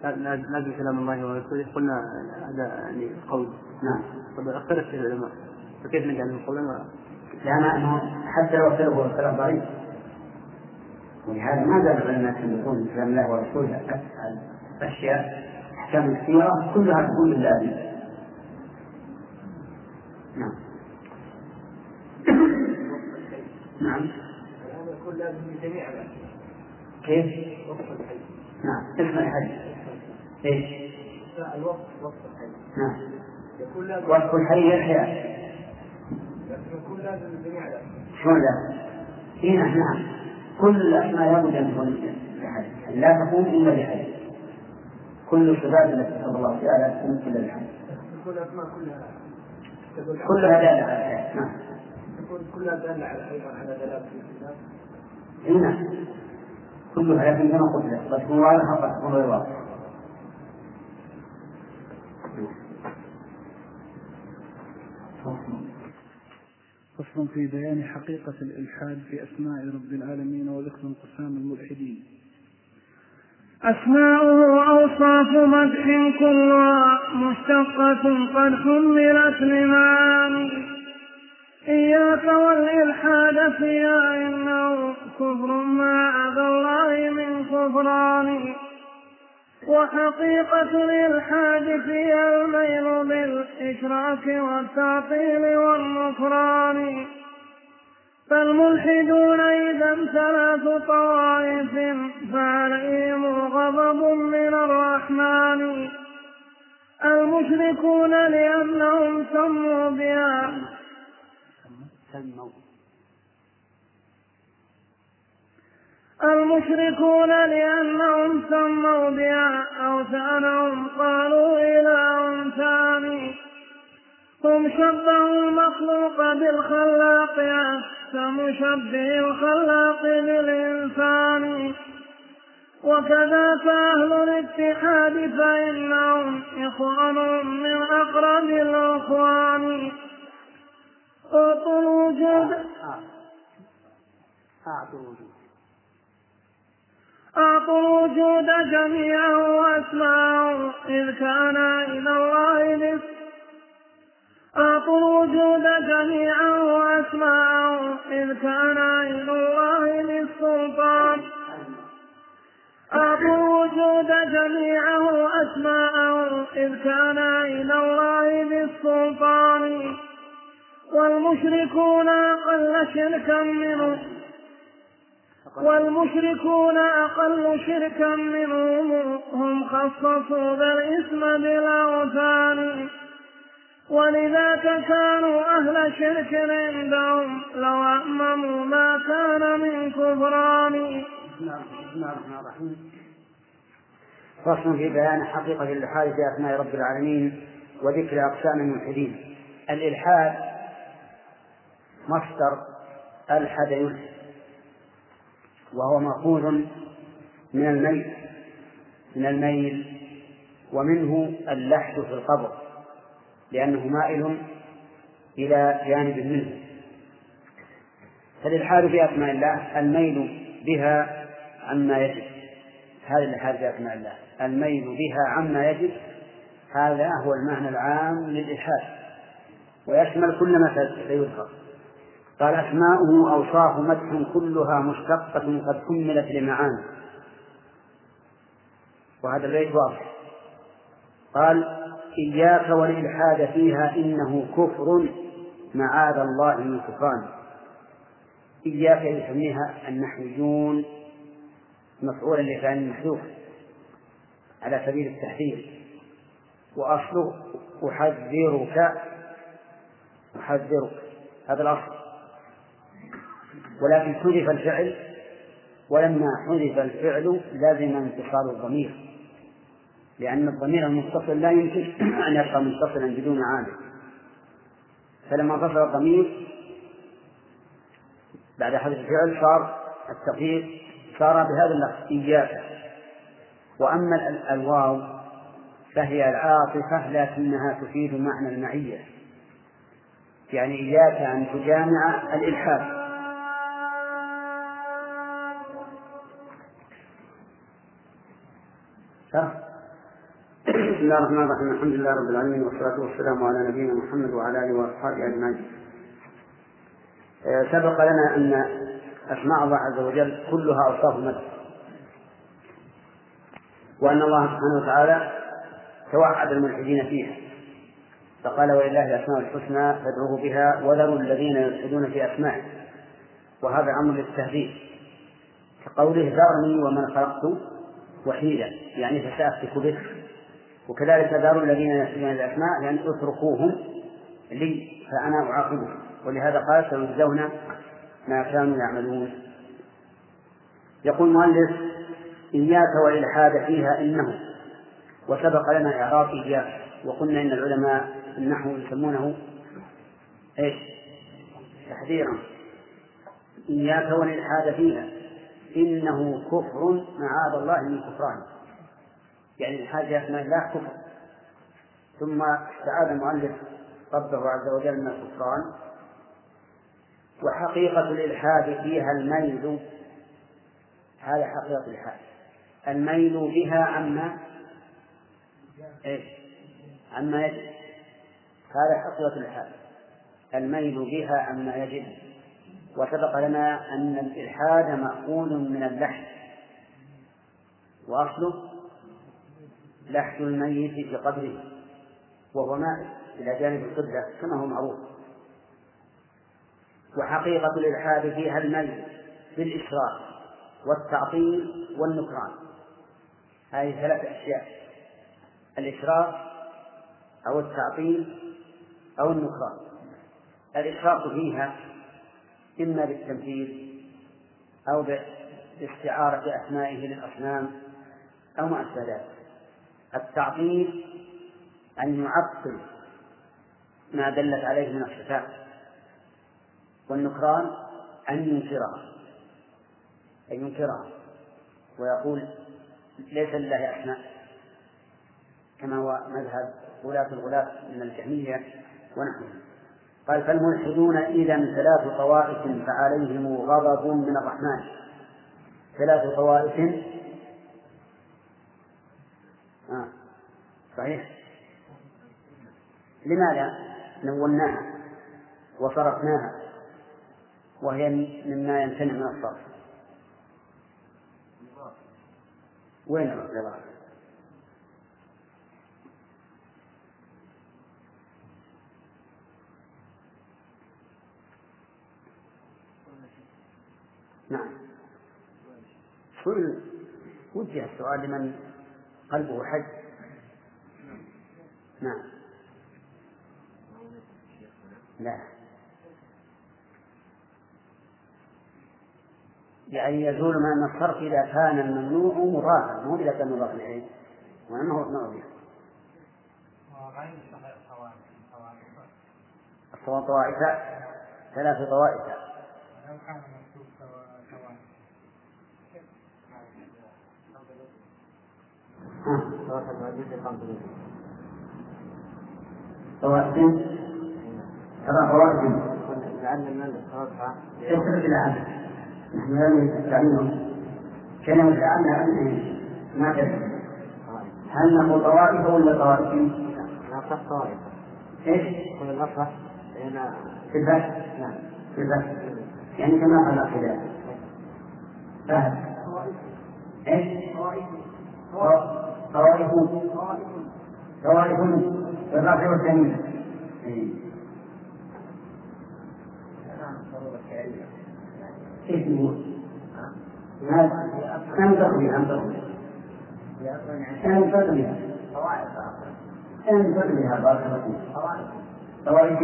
لازم كلام الله ورسوله. قلنا هذا يعني قول. نعم. طب اختلف فيه العلماء. فكيف نجعله قولا لأن حتى لو اختلفوا الكلام ضعيف ولهذا ما زال العلماء يقولون كلام الله ورسوله أشياء أحكام كثيرة كلها تكون لله نعم. نعم. هذا يكون لازم لجميع كيف؟ نعم. اسم الحج إيش؟ الوقت وقت الحي. نعم. يكون لازم وصف الحي الحياة يكون لازم للجميع لا شلون لا؟ اي نعم نعم. كل الاسماء لابد ان تكون بحج لا تكون إلا بحج كل الصفات التي كتب الله تعالى تكون الا بحج تكون الاسماء كلها. كلها دالة على الحياة. نعم. تكون كلها دالة على أيضا على دلالة الكتاب. اي نعم. كلها لكن كما قلت لك قد تكون واضحة وقد تكون غير واضحة فصل في بيان حقيقة الإلحاد في أسماء رب العالمين وذكر انقسام الملحدين. أسماؤه أوصاف مدح كلها مشتقة قد حملت لمعاني إياك والإلحاد فيها إنه كفر ما أبى الله من كفران. وحقيقة الإلحاد فيها الميل بالإشراك والتعطيل والنكران. فالملحدون إذا ثلاث طوائف فعليهم غضب من الرحمن. المشركون لأنهم سموا بها. سموا المشركون لأنهم سموا بها أوثانهم قالوا إله ثاني هم شبهوا المخلوق بالخلاق أحسن شبه الخلاق بالإنسان وكذاك أهل الاتحاد فإنهم إخوان من أقرب الأخوان. أعطوا الوجود. أعطوا الوجود. أعطوا الوجود جميعا وأسماءه إذ كان إلى جميعا وأسماءه إذ كان إلى الله للسلطان. أعطوا الوجود جميعا وأسماءه إذ كان إلى الله بالسلطان والمشركون أقل شركا منه. والمشركون أقل شركا منهم. هم خصصوا الإثم بالأوثان. ولذاك كانوا أهل شرك عندهم لو أمموا ما كان من كفران. بسم الله الرحمن الرحيم. فصل في بيان حقيقة الإلحاد في أسماء رب العالمين وذكر أقسام الملحدين. الإلحاد مصدر ألحد يلحد وهو مأخوذ من الميل من الميل ومنه اللحد في القبر. لأنه مائل إلى جانب منه فالإلحاد في أسماء الله الميل بها عما يجب. هذا الإلحاد في أسماء الله. الميل بها عما يجب هذا هو المعنى العام للإلحاد. ويشمل كل ما سيذكر قال أسماؤه أوصاف مدح كلها مشتقة قد كملت لمعاني. وهذا البيت واضح. قال إياك والإلحاد فيها إنه كفر معاذ الله من كفران إياك يسميها النحويون مفعولا لفعل محذوف على سبيل التحذير. وأصله أحذرك أحذرك هذا الأصل. ولكن حذف الفعل ولما حذف الفعل لازم انتصال الضمير. لأن الضمير المتصل لا يمكن أن يبقى متصلا بدون عامل. فلما انفصل الضمير بعد حذف الفعل صار التقدير صار بهذا اللفظ إياك. وأما الواو فهي العاطفة لكنها تفيد معنى المعية. يعني إياك أن تجامع الإلحاد. بسم الله الرحمن الرحيم. الحمد لله رب العالمين والصلاة والسلام على نبينا محمد وعلى آله وأصحابه أجمعين. آه، سبق لنا أن أسماء الله عز وجل كلها أوصاف مدح وأن الله سبحانه وتعالى توعد الملحدين فيها. فقال ولله الأسماء الحسنى فادعوه بها وذروا الذين يلحدون في أسمائه وهذا أمر للتهديد كقوله ذرني ومن خلقت وحيدا يعني فسأفتك بك وكذلك دار الذين يسجدون الأسماء لأن اتركوهم لي فأنا أعاقبهم. ولهذا قال سيجزون ما كانوا يعملون. يقول المؤلف إياك والإلحاد فيها إنه وسبق لنا إعراب إياك وقلنا إن العلماء النحو يسمونه إيش؟ تحذيرا. إياك والإلحاد فيها إنه كفر معاذ الله من كفران. يعني الحاجة أسماء الله كفر. ثم استعاذ المؤلف ربه عز وجل من الكفران. وحقيقة الإلحاد فيها الميل. هذا حقيقة الإلحاد. الميل بها عما إيش؟ عما يجب. هذا حقيقة الإلحاد. الميل بها عما يجب. وسبق لنا أن الإلحاد مأخوذ من اللحد وأصله لحد الميت في قبره وهو مائل إلى جانب القبلة كما هو معروف. وحقيقة الإلحاد فيها الميل بالإشراك والتعطيل والنكران. هذه ثلاث أشياء الإشراك أو التعطيل أو النكران. الإشراك فيها إما بالتمثيل أو باستعارة أسمائه للأصنام أو ما أشبه ذلك. التعطيل أن يعطل ما دلت عليه من الصفات والنكران أن ينكرها أن ينكرها ويقول ليس لله أسماء كما هو مذهب غلاة الغلاة من الجهمية ونحوهم قال فالملحدون إذا ثلاث طوائف فعليهم غضب من الرحمن. ثلاث طوائف آه. صحيح. لماذا؟ نوناها وصرفناها وهي مما يمتنع من الصرف. وين الرضا نعم. وجه السؤال لمن قلبه حج نعم. لا. يعني يزول من الصرف إذا كان الممنوع مضافا مو إذا كان مضافا إليه. وأنه ما الصواب طوائف ثلاث طوائف. طوائف ترى طوائف لعل المؤلف رفع يصرف إلى هذا نحن لم نستعمله كان متعامل أنه ما تدري هل نقول طوائف ولا طوائف؟ نصح طوائف. إيش؟ الأصح هنا في البحث؟ نعم. في البحث. يعني كما قال الخلاف فهد إيش؟ طوائف. طوائف بالرفع والتنوين كيف يقول؟ ما ينطق بها ينطق بها ينطق بها ينطق بها بارك الله فيك طوائف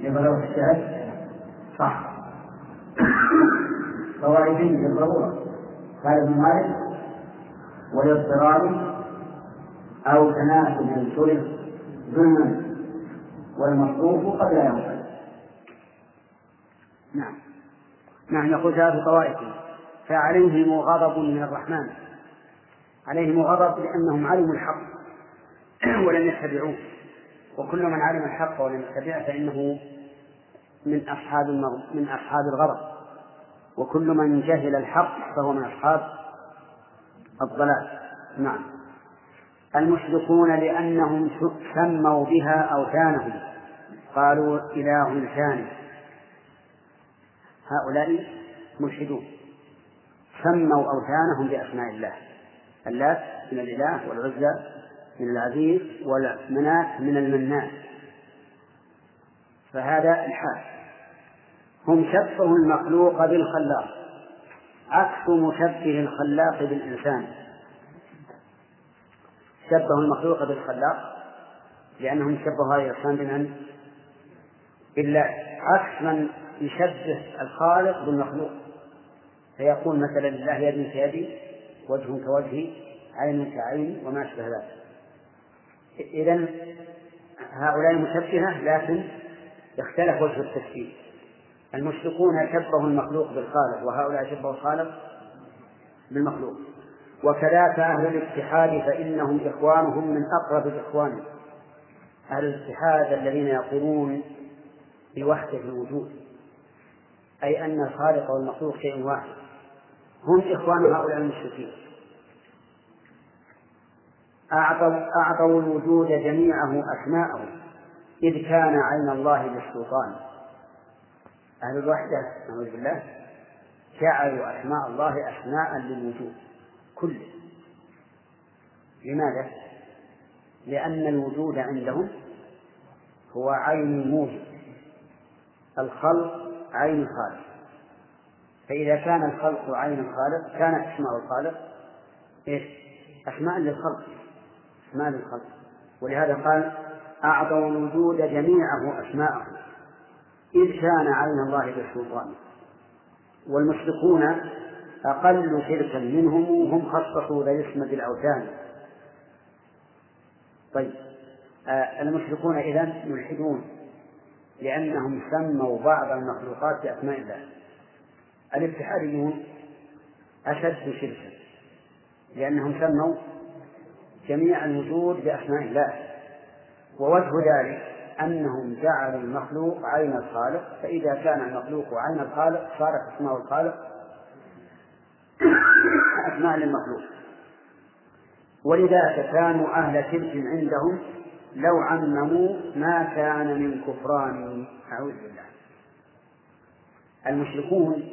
كيف لو الشعر صح طوائف بالضرورة قال ابن مالك والاضطرار أو تناسب شرب ظلما والمصروف قد لا ينفع. نعم. نعم نقول ثلاث طوائف. فعليهم غضب من الرحمن. عليهم غضب لأنهم علموا الحق ولم يتبعوه. وكل من علم الحق ولم يتبعه فإنه من أصحاب من أصحاب الغضب. وكل من جهل الحق فهو من أصحاب الضلال. نعم. المشركون لأنهم سموا بها أوثانهم قالوا إله ثاني هؤلاء ملحدون. سموا أوثانهم بأسماء الله. اللات من الإله والعزى من العزيز والمناة من المنان فهذا الحال. هم شبهوا المخلوق بالخلاق. عكس مشبه الخلاق بالإنسان. شبهوا المخلوق بالخلاق لأنهم شبهوا هذا الإنسان بمن؟ بالله. عكس من يشبه الخالق بالمخلوق. فيقول مثلا لله يد كيدي وجه كوجهي عين كعيني وما أشبه ذلك. إذا هؤلاء مشبهة لكن اختلف وجه التشبيه. المشركون شبهوا المخلوق بالخالق وهؤلاء شبهوا الخالق بالمخلوق. وكذاك أهل الاتحاد فإنهم إخوانهم من أقرب الإخوان. أهل الاتحاد الذين يقولون بوحدة الوجود. أي أن الخالق والمخلوق شيء واحد. هم إخوان هؤلاء المشركين. أعطوا أعطوا الوجود جميعه أسماءه إذ كان عين الله بالسلطان. أهل الوحدة نعوذ بالله جعلوا أسماء الله أسماء للوجود كله لماذا؟ لأن الوجود عندهم هو عين الموجب الخلق عين الخالق فإذا كان الخلق عين الخالق كانت أسماء الخالق إيش؟ أسماء للخلق أسماء للخلق ولهذا قال أعطوا الوجود جميعه أسماءه إذ كان عين الله بالسلطان. والمشركون أقل شركا منهم وهم خصصوا ذا اسم بالأوثان طيب آه المشركون إذا ملحدون لأنهم سموا بعض المخلوقات بأسماء الله. الاتحاديون أشد شركا لأنهم سموا جميع الوجود بأسماء الله. ووجه ذلك أنهم جعلوا المخلوق عين الخالق فإذا كان المخلوق عين الخالق صارت أسماء الخالق. أسماء للمخلوق. ولذلك كانوا أهل شرك عندهم لو عمموا ما كان من كفران. أعوذ بالله. المشركون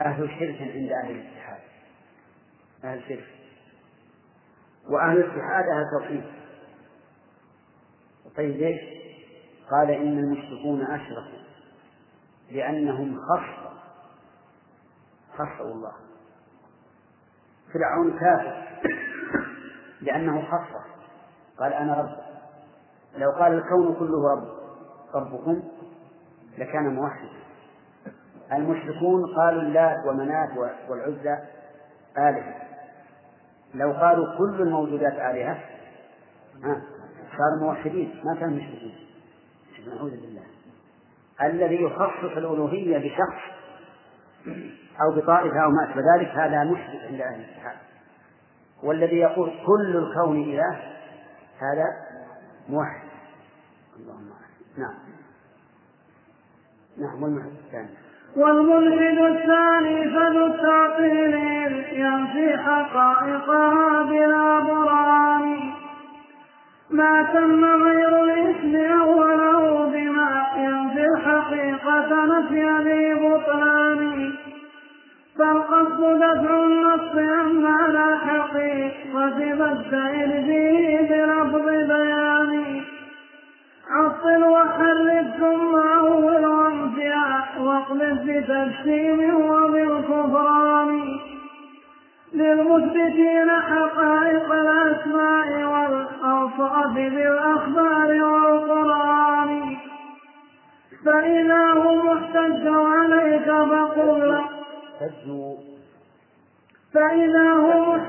أهل شرك عند أهل الاتحاد أهل شرك. وأهل الاتحاد أهل توحيد. طيب ليش؟ قال إن المشركون أشركوا لأنهم خصوا خصوا الله. فرعون كافر لأنه خصه قال أنا رب. لو قال الكون كله رب ربكم لكان موحدا. المشركون قالوا اللات ومنات والعزى آلهة. لو قالوا كل الموجودات آلهة صاروا موحدين ما كانوا مشركين. نعوذ بالله. الذي يخصص الألوهية بشخص أو بطائفة أو ما أشبه ذلك هذا مشرك عند أهل الاتحاد. والذي يقول كل الكون إله هذا موحد. اللهم نعم. نعم والملحد الثاني. والملحد الثاني فذو التعطيل ينفي حقائقها بلا برهان. ما تم غير الاسم اوله بما ينفي الحقيقة نفي ذي بطلان. فالقصد دفع النص عما لا حقيقة فاستعن فيه بلفظ بيان. عطل وحرك ثم أول وانفعا واقلب بتجسيم وبالكفران. للمثبتين حقائق الأسماء والأوصاف بالأخبار والقرآن. فإذا هم احتجوا عليك فقل. فإذا هم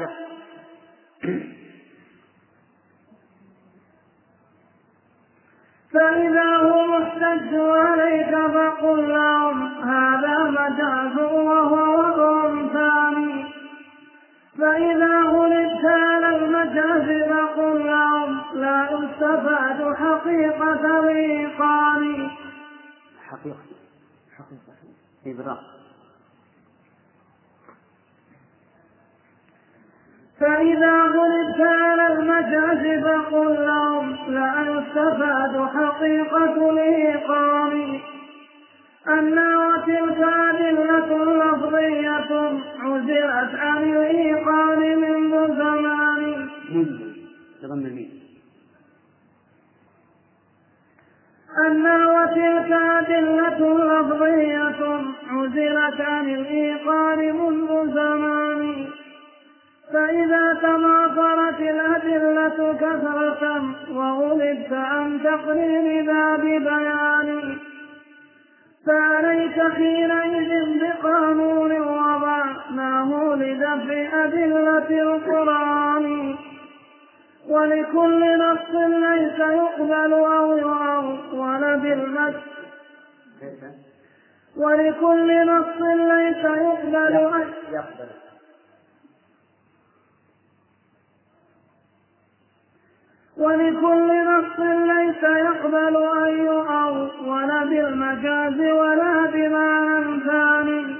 فإذا هم احتجوا عليك فقل. لهم هذا مجاز وهو وضع. فإذا غلبت على المجاز فقل لهم لا يستفاد حقيقة الإيقان حقيقة. حقيقة. إبراء فإذا غلبت على المجاز فقل لهم لا يستفاد حقيقة الإيقان أن وتلك أدلة لفظية عزلت عن الإيقان منذ زمان منذ وتلك أدلة لفظية عزلت عن الإيقان منذ زمان فإذا تماثلت الأدلة كثرة وغلبت عن تقرير ذا ببيان فعليك حينئذ بقانون وضعناه لدفع أدلة القرآن. ولكل نص ليس يقبل أو يعول بالمس ولكل نص ليس يقبل يقبل. ولكل نص ليس يقبل أن يؤول بالمجاز ولا بمعنى ثاني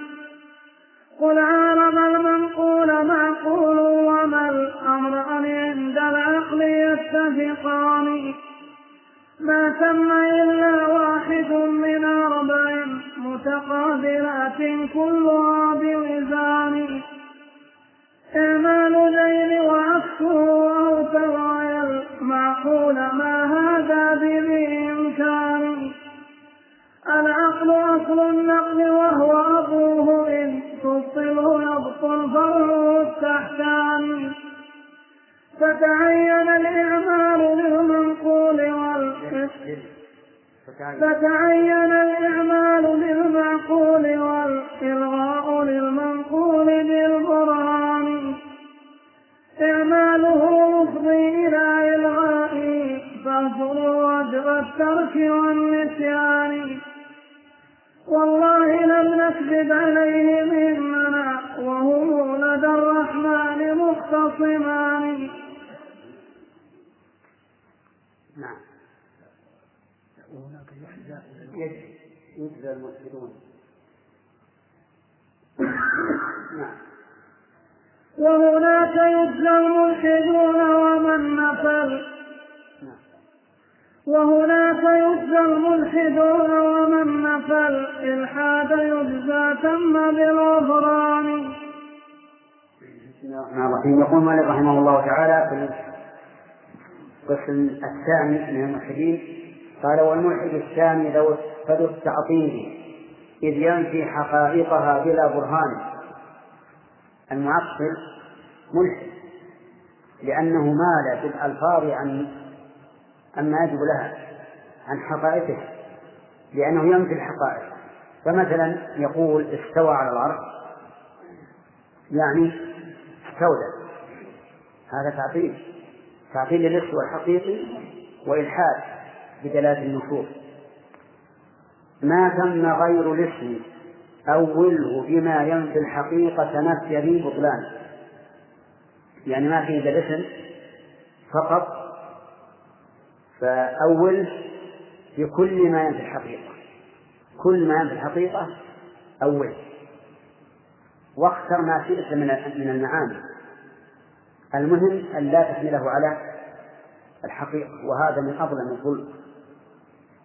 قل عالم المنقول معقول وما الأمران عند العقل يتفقان. ما تم إلا واحد من أربع متقابلات كلها بوزان إعمال ذيل وعكسه أو أقول ما هذا بإمكان العقل أصل النقل وهو أبوه إن تبطله يبطل الفرع التحتان فتعين الإعمال للمنقول فتعين الإعمال للمعقول والإلغاء للمنقول بال الترك والنسيان. والله لم نكذب عليه مننا وهم لدى الرحمن مختصمان. نعم. يجزى المفسدون نعم. وهناك يجزى الملحدون ومن نفل. وهناك يجزى الملحدون ومن نفل إلحاد يجزى تم بالغفران بسم الله الرحمن الرحيم. يقول مالك رحمه الله تعالى في القسم الثاني من الملحدين قال والملحد الثاني ذو فذو التعطيل إذ ينفي حقائقها بلا برهان. المعطل ملحد لأنه مال بالألفاظ عن عما يجب لها عن حقائقها لأنه ينفي الحقائق فمثلا يقول استوى على العرش يعني استولى هذا تعطيل تعطيل للاستواء الحقيقي وإلحاد بدلالة النصوص ما ثم غير الاسم أوله بما ينفي الحقيقة نفي بطلان. يعني ما في إلا الاسم فقط فأول بكل ما ينفي الحقيقة. كل ما ينفي الحقيقة أول. واختر ما شئت من من المعاني. المهم أن لا تحمله على الحقيقة وهذا من أظلم الظلم.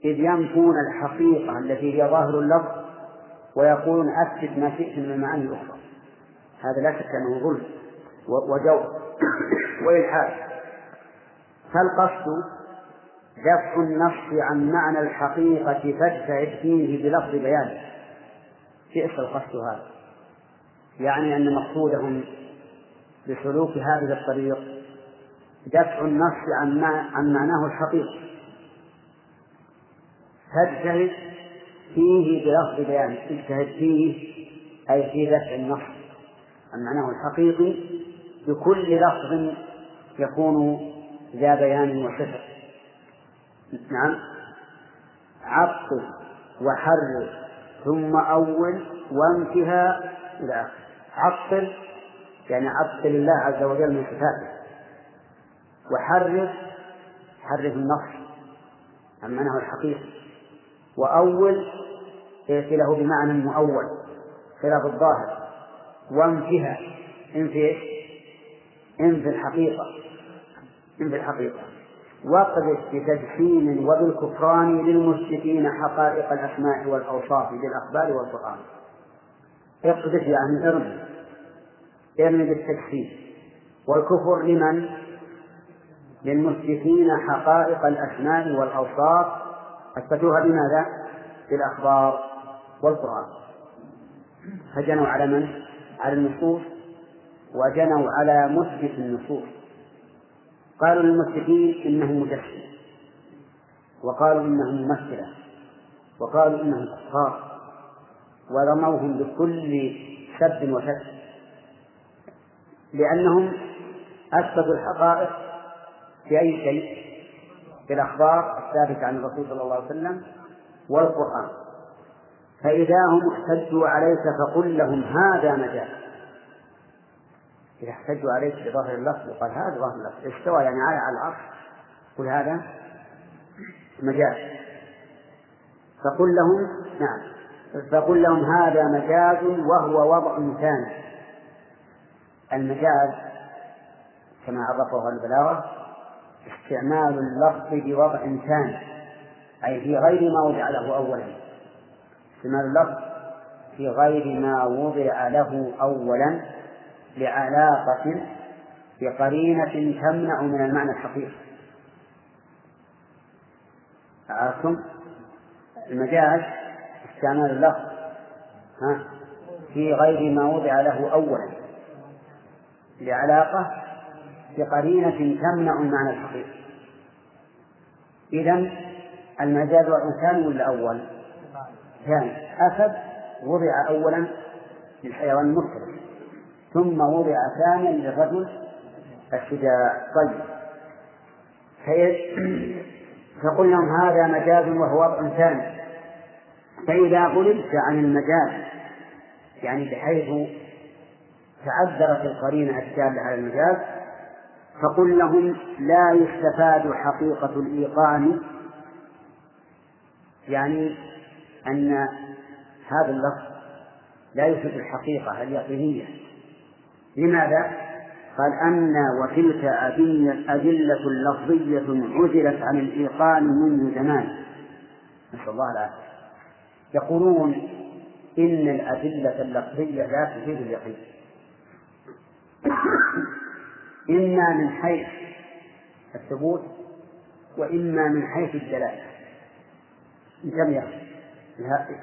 إذ ينفون الحقيقة التي هي ظاهر اللفظ ويقولون أثبت ما شئت من المعاني الأخرى. هذا لا شك أنه ظلم وجور. وإلحاد. فالقصد دفع النص عن معنى الحقيقة فاجتهد فيه بلفظ بيانه بئس القصد هذا؟ يعني أن مقصودهم بسلوك هذه الطريق دفع النص عن عن معناه الحقيقي فاجتهد فيه بلفظ بيان. اجتهد فيه أي في دفع النص عن معناه الحقيقي بكل لفظ يكون ذا بيان وصفة. نعم. عطل وحرر ثم أول وانتهى إلى آخره عطل يعني عطل الله عز وجل من صفاته. وحرر حرف النص عن الحقيقي وأول له بمعنى مؤول خلاف الظاهر. وانفها انفي إيش؟ انفي الحقيقة انفي الحقيقة. واقذف بتجسيم وبالكفران للمشركين حقائق الأسماء والأوصاف بالأخبار والقرآن. اقذف يعني ارمي ارمي بالتجسيم والكفر لمن؟ للمشركين حقائق الأسماء والأوصاف. أثبتوها بماذا؟ بالأخبار والقرآن. فجنوا على من؟ على النصوص وجنوا على مثبت النصوص قالوا للمشركين إنه مجسم وقالوا إنه ممثلة وقالوا إنهم كفار ورموهم بكل سب وشتم لأنهم أثبتوا الحقائق في أي شيء؟ بالأخبار الثابتة عن الرسول صلى الله عليه وسلم والقرآن. فإذا هم احتجوا عليك فقل لهم هذا مجاز. إذا احتجوا عليك بظاهر اللفظ قال هذا ظاهر اللفظ. استوى يعني عالي على العرش. قل هذا مجاز. فقل لهم نعم. فقل لهم هذا مجاز وهو وضع ثاني. المجاز كما عرفه البلاغة استعمال اللفظ بوضع ثاني. أي في غير ما وضع له أولا. استعمال اللفظ في غير ما وضع له أولا. لعلاقة بقرينة تمنع من المعنى الحقيقي. عرفتم المجاز استعمال اللفظ ها في غير ما وضع له أولا. لعلاقة بقرينة تمنع المعنى الحقيقي. إذا المجاز ثاني ولا أول؟ ثاني. أسد وضع أولا للحيوان المفترس ثم وضع ثانيا للرجل الشجاع. طيب. فقل لهم هذا مجاز وهو وضع ثاني. فإذا غلبت عن المجاز يعني بحيث تعذرت القرينة الدالة على المجاز فقل لهم لا يستفاد حقيقة الإيقان. يعني أن هذا اللفظ لا يفيد الحقيقة اليقينية لماذا؟ قال أن وتلك أدلة لفظية عزلت عن الإيقان منذ زمان. نسأل الله العافية. يقولون إن الأدلة اللفظية لا تفيد اليقين إما من حيث الثبوت وإما من حيث الدلالة. انتبه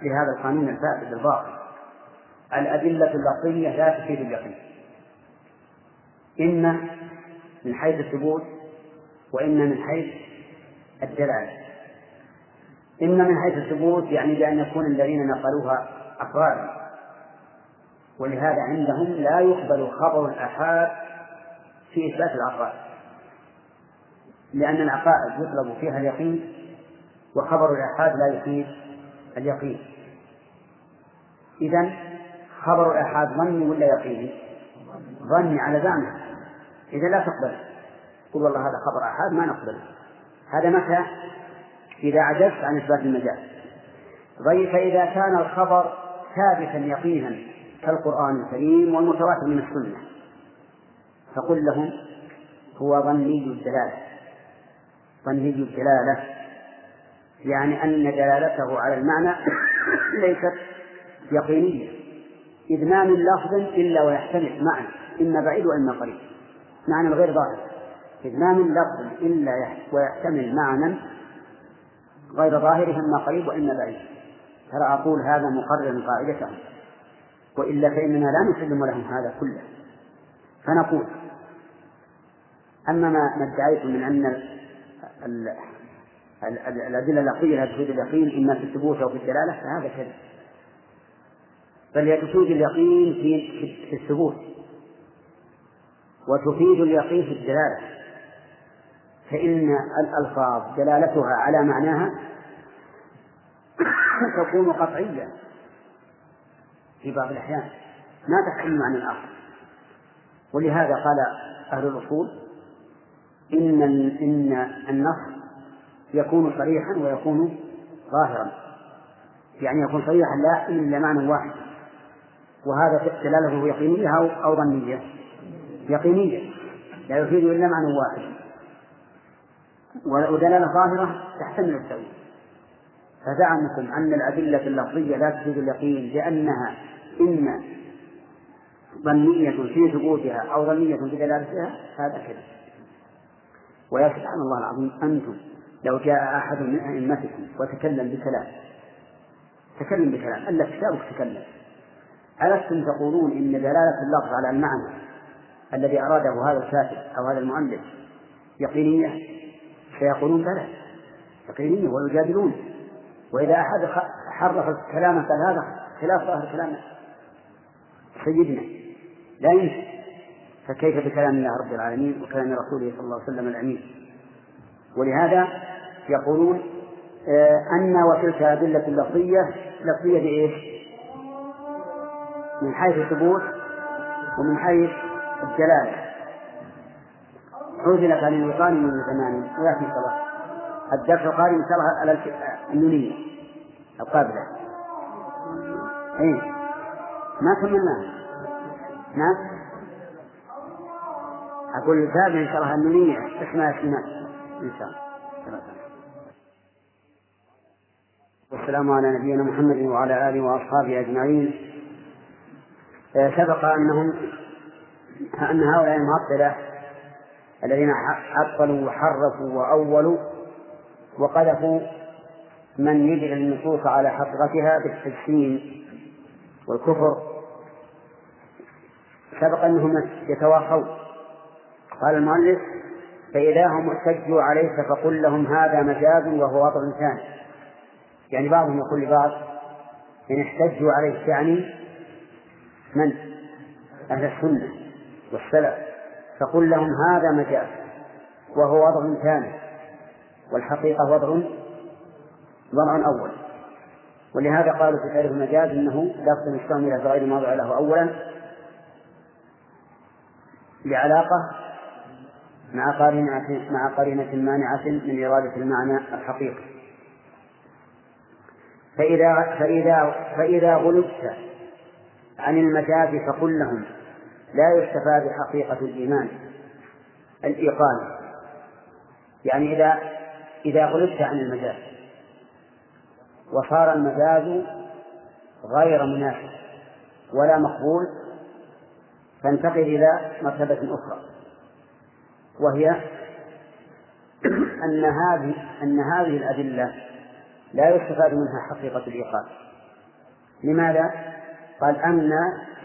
لهذا القانون الفاسد الباطل. الأدلة اللفظية لا تفيد اليقين إما من حيث الثبوت وإما من حيث الدلالة. إما من حيث الثبوت يعني بأن يكون الذين نقلوها أفرادا ولهذا عندهم لا يقبل خبر الآحاد في إثبات العقائد لأن العقائد يطلب فيها اليقين وخبر الآحاد لا يفيد اليقين. إذا خبر الآحاد ظني ولا يقيني؟ ظني على زعمه. إذا لا تقبل. قل والله هذا خبر آحاد ما نقبله هذا متى؟ إذا عجزت عن إثبات المجاز. طيب فإذا كان الخبر ثابتا يقينا كالقرآن الكريم والمتواتر من السنة فقل لهم هو ظني الدلالة ظني الدلالة يعني أن دلالته على المعنى ليست يقينية. إذ ما من لفظ إلا ويحتمل معنى إما بعيد وإما قريب. معنى غير ظاهر. إذ ما من لفظ إلا ويحتمل معنى غير ظاهر إما قريب وإما بعيد. ترى أقول هذا مقرر قاعدتهم. وإلا فإننا لا نسلم لهم هذا كله. فنقول أما ما ادعيتم من أن الأدلة اللفظية لا تفيد اليقين إما في الثبوت أو في الدلالة فهذا كذب. بل هي تفيد اليقين في الثبوت. وتفيد اليقين في الدلالة. فإن الألفاظ دلالتها على معناها تكون قطعية في بعض الأحيان. ما تحتمل معنى آخر ولهذا قال أهل الأصول إن إن النص يكون صريحا ويكون ظاهرا. يعني يكون صريحا لا إلا معنى واحد. وهذا دلالته يقينية أو ظنية. يقينية لا يفيد إلا معنى واحد. ودلالة ظاهرة تحتمل التأويل. فزعمكم أن الأدلة اللفظية لا تفيد اليقين لأنها إما ظنية في ثبوتها أو ظنية في دلالتها هذا كذب ويا سبحان الله العظيم أنتم لو جاء أحد من أئمتكم وتكلم بكلام تكلم بكلام ألا كتابك تكلم ألستم تقولون إن دلالة اللفظ على المعنى الذي أراده هذا الكاتب أو هذا المؤلف يقينية فيقولون بلى يقينية ويجادلون. وإذا أحد حرف الكلام قال هذا خلاف ظاهر كلام سيدنا لا يمكن. فكيف بكلام الله رب العالمين وكلام رسوله صلى الله عليه وسلم الأمين؟ ولهذا يقولون آه أن وتلك أدلة لفظية لفظية بإيش؟ من حيث الثبوت ومن حيث الدلالة عزلت عن الوطان من زمان ويأتي صلاة الدرس القادم إن شاء الله على النونية القابلة. إيه. ما كملناها. نعم. أقول الباب إن شاء الله النونية. اسمها اسمها إن شاء الله. والسلام على نبينا محمد وعلى آله وأصحابه أجمعين. سبق أنهم أن هؤلاء المعطلة الذين عطلوا وحرفوا وأولوا وقذفوا من يجعل النصوص على حقيقتها بالتجسيم والكفر سبق أنهم يتواخون قال المؤلف فإذا هم احتجوا عليك فقل لهم هذا مجاز وهو وضع ثاني. يعني بعضهم يقول لبعض إن احتجوا عليك يعني من؟ أهل السنة. والسلف فقل لهم هذا مجاز وهو وضع ثاني والحقيقة وضع وضع أول. ولهذا قالوا في تعريف المجاز إنه لفظ مستعمل في غير موضع له اولا لعلاقة مع قرينة مع قرينة مانعة من إرادة المعنى الحقيقي. فإذا فإذا فإذا غلبت عن المجاز فقل لهم لا يستفاد حقيقة الإيمان. الإيقان. يعني إذا إذا غلبت عن المجاز. وصار المجاز غير مناسب ولا مقبول تنتقل إلى مرتبة أخرى. وهي أن هذه أن هذه الأدلة لا يستفاد منها حقيقة الإيقان. لماذا؟ قال أن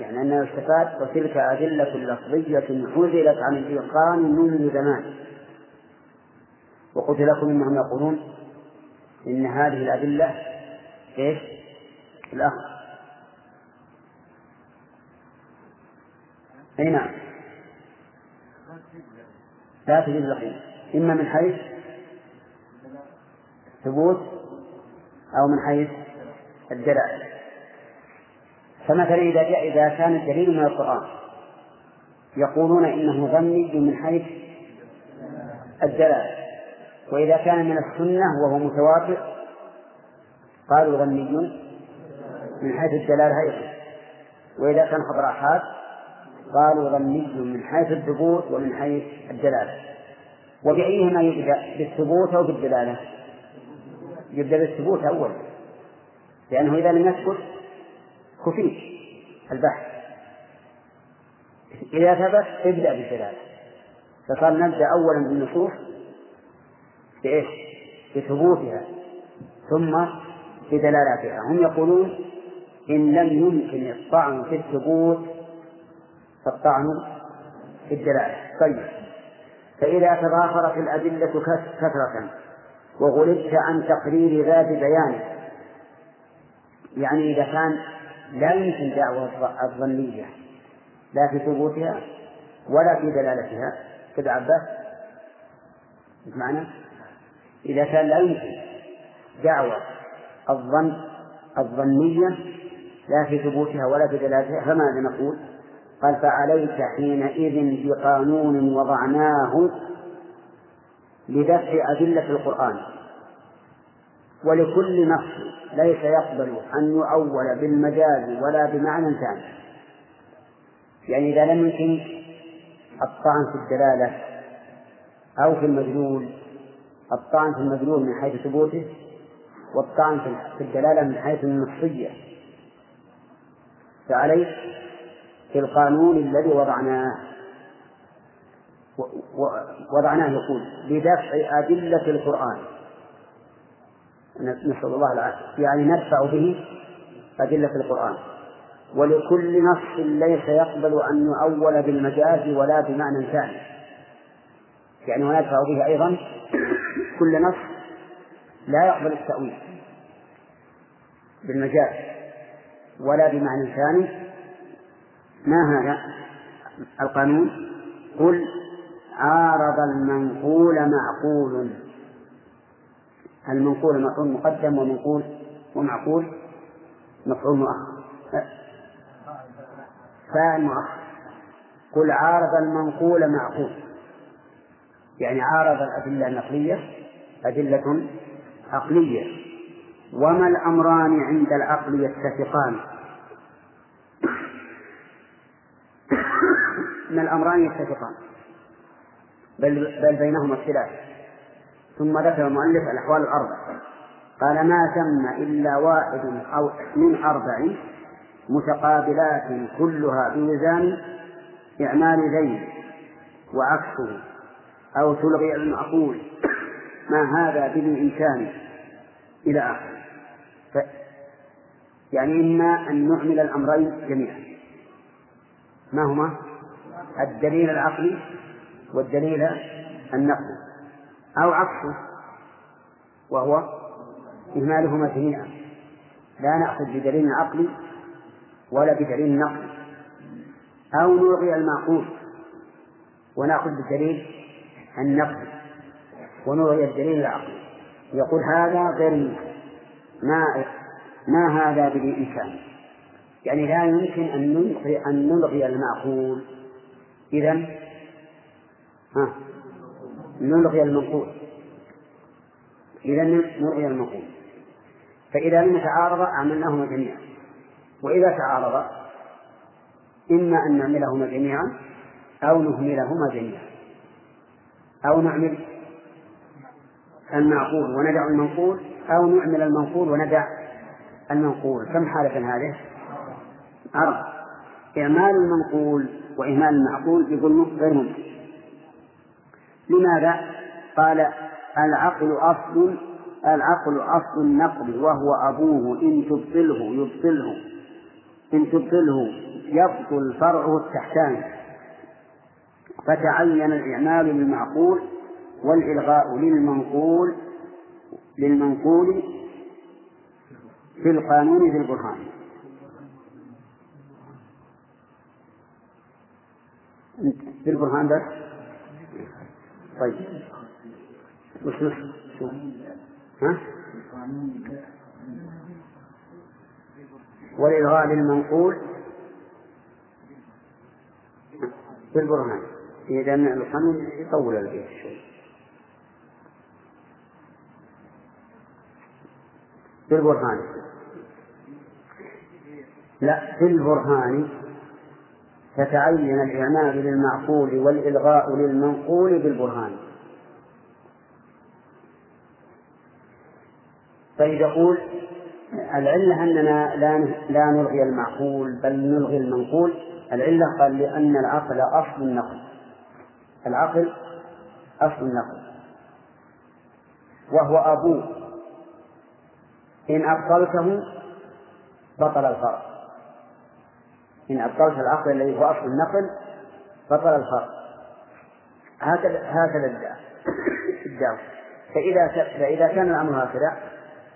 يعني أنه يستفاد وتلك أدلة لفظية حذلت عن الإيقان منذ زمان. وقلت لكم إنهم يقولون إن هذه الأدلة إيش؟ الأخ أي نعم. لا تجد اليقين إما من حيث ثبوت أو من حيث الدلالة فمثلا إذا جاء إذا كان الدليل من القرآن يقولون إنه ظني من حيث الدلالة. وإذا كان من السنة وهو متواتر قالوا ظني من حيث الدلالة أيضا. وإذا كان خبر أحاد قالوا ظني من حيث الثبوت ومن حيث الدلالة. وبأيهما يبدأ؟ بالثبوت أو بالدلالة؟ يبدأ بالثبوت أولا لأنه إذا لم يثبت كفيت البحث. إذا ثبت ابدأ بالدلالة. فقال نبدأ أولا بالنصوص بإيش؟ بثبوتها. ثم بدلالاتها. هم يقولون إن لم يمكن الطعن في الثبوت فالطعن في الدلالة. طيب. فإذا تضافرت الأدلة كثرة وغلبت عن تقرير ذات بيان يعني إذا كان لا يمكن دعوة الظنية لا في ثبوتها ولا في دلالتها. كذا عباس معنى؟ إذا كان لا يمكن دعوة الظن الظنية لا في ثبوتها ولا في دلالتها فماذا نقول؟ قال فعليك حينئذ بقانون وضعناه لدفع أدلة القرآن. ولكل نص ليس يقبل أن يؤول بالمجاز ولا بمعنى ثاني. يعني إذا لم يمكن الطعن في الدلالة أو في المدلول الطعن في المدلول من حيث ثبوته والطعن في الدلالة من حيث النصية. فعليك في القانون الذي وضعناه. وضعناه يقول بدفع أدلة القرآن. نسأل الله العافية. يعني ندفع به أدلة القرآن. ولكل نص ليس يقبل أن يؤول بالمجاز ولا بمعنى ثاني. يعني وندفع به أيضا كل نص لا يقبل التأويل بالمجاز ولا بمعنى ثاني. ما هذا القانون؟ قل عارض المنقول معقول. المنقول مفعول مقدم ومنقول ومعقول مفعول مؤخر. فاعل مؤخر. قل عارض المنقول معقول. يعني عارض الأدلة النقلية أدلة عقلية. وما الأمران عند العقل يتفقان؟ ما الأمران يتفقان؟ بل, بل بينهما اختلاف. ثم ذكر المؤلف الأحوال الأربع. قال ما ثم إلا واحد أو من أربع متقابلات كلها بميزان إعمال ذين وعكسه أو تلغي المعقول. ما هذا بالإمكان إلى آخره. يعني إما أن نعمل الأمرين جميعا. ما هما؟ الدليل العقلي والدليل النقل أو عكسه وهو إهمالهما جميعا لا نأخذ بدليل عقلي ولا بدليل نقلي. أو نلغي المعقول ونأخذ بالدليل النقلي ونلغي الدليل العقلي. يقول هذا غير ما ما هذا بالإمكان يعني لا يمكن أن نلغي أن نلغي المعقول. إذا ها؟ نلغي المنقول. إذا نلغي المنقول. فإذا لم يتعارضا عملناهما جميعا. وإذا تعارضا إما أن نعملهما جميعا أو نهملهما جميعا. أو نعمل المعقول وندع المنقول أو نعمل المنقول وندع المنقول. كم حالة هذه؟ أربع إعمال المنقول وإهمال المعقول يقول غير ممكن. لماذا؟ قال العقل أصل العقل أصل النقل وهو أبوه إن تبطله يبطله إن تبطله يبطل فرعه التحتاني فتعين الإعمال للمعقول والإلغاء للمنقول للمنقول في القانون ذي البرهان. في البرهان بس؟ طيب. وش شو ها؟ والإلغاء للمنقول في البرهان إذا القانون يطول البيت شوي. في البرهان لا في تتعين الإعمال للمعقول والإلغاء للمنقول بالبرهان. طيب يقول العلة أننا لا لا نلغي المعقول بل نلغي المنقول. العلة قال لأن العقل أصل النقل. العقل أصل النقل. وهو أبوه. إن أبطلته بطل الفرق إن أبطلت العقل الذي هو أصل النقل بطل الفرق هكذا هكذا الدعوة فإذا فإذا كان الأمر هكذا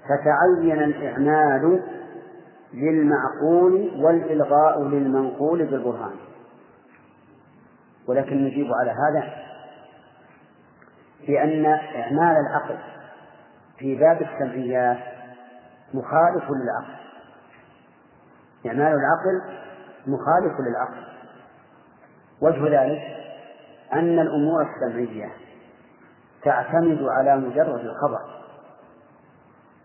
فتعين الإعمال للمعقول والإلغاء للمنقول بالبرهان. ولكن نجيب على هذا بأن إعمال العقل في باب السمعيات مخالف للعقل. إعمال العقل مخالف للعقل. وجه ذلك أن الأمور السمعية تعتمد على مجرد الخبر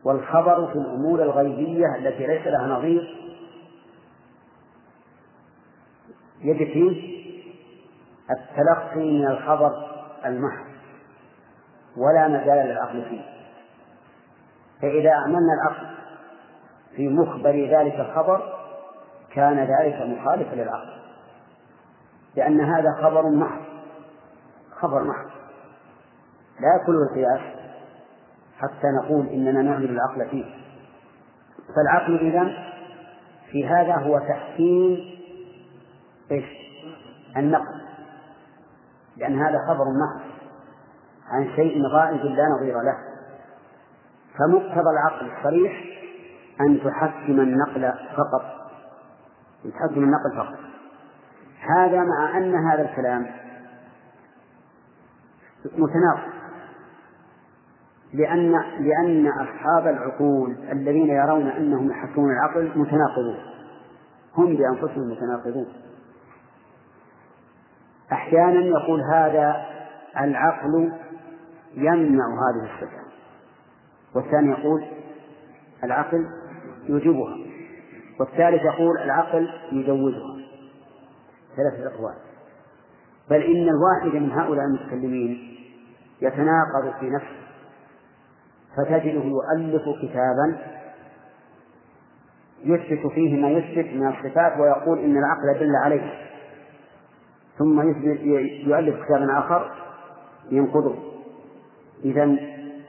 والخبر في الأمور الغيبية التي ليس لها نظير يجب فيه التلقي من الخبر المحض ولا مجال للعقل فيه. فإذا أعملنا العقل في مخبر ذلك الخبر كان ذلك مخالفا للعقل. لأن هذا خبر محض. خبر محض. لا يكون القياس حتى نقول إننا نعمل العقل فيه. فالعقل إذا في هذا هو تحكيم إيش؟ النقل. لأن هذا خبر محض عن شيء غائب لا نظير له. فمقتضى العقل الصريح أن تحكم النقل فقط. تحكم النقل فقط هذا مع أن هذا الكلام متناقض. لأن لأن أصحاب العقول الذين يرون أنهم يحكمون العقل متناقضون. هم بأنفسهم متناقضون. أحيانا يقول هذا العقل يمنع هذه الصفة. والثاني يقول العقل يوجبها والثالث يقول العقل يجوزها ثلاثة أقوال بل إن الواحد من هؤلاء المتكلمين يتناقض في نفسه فتجده يؤلف كتابا يثبت فيه ما يثبت من الصفات ويقول إن العقل دل عليه ثم يؤلف كتابا آخر ينقضه إذا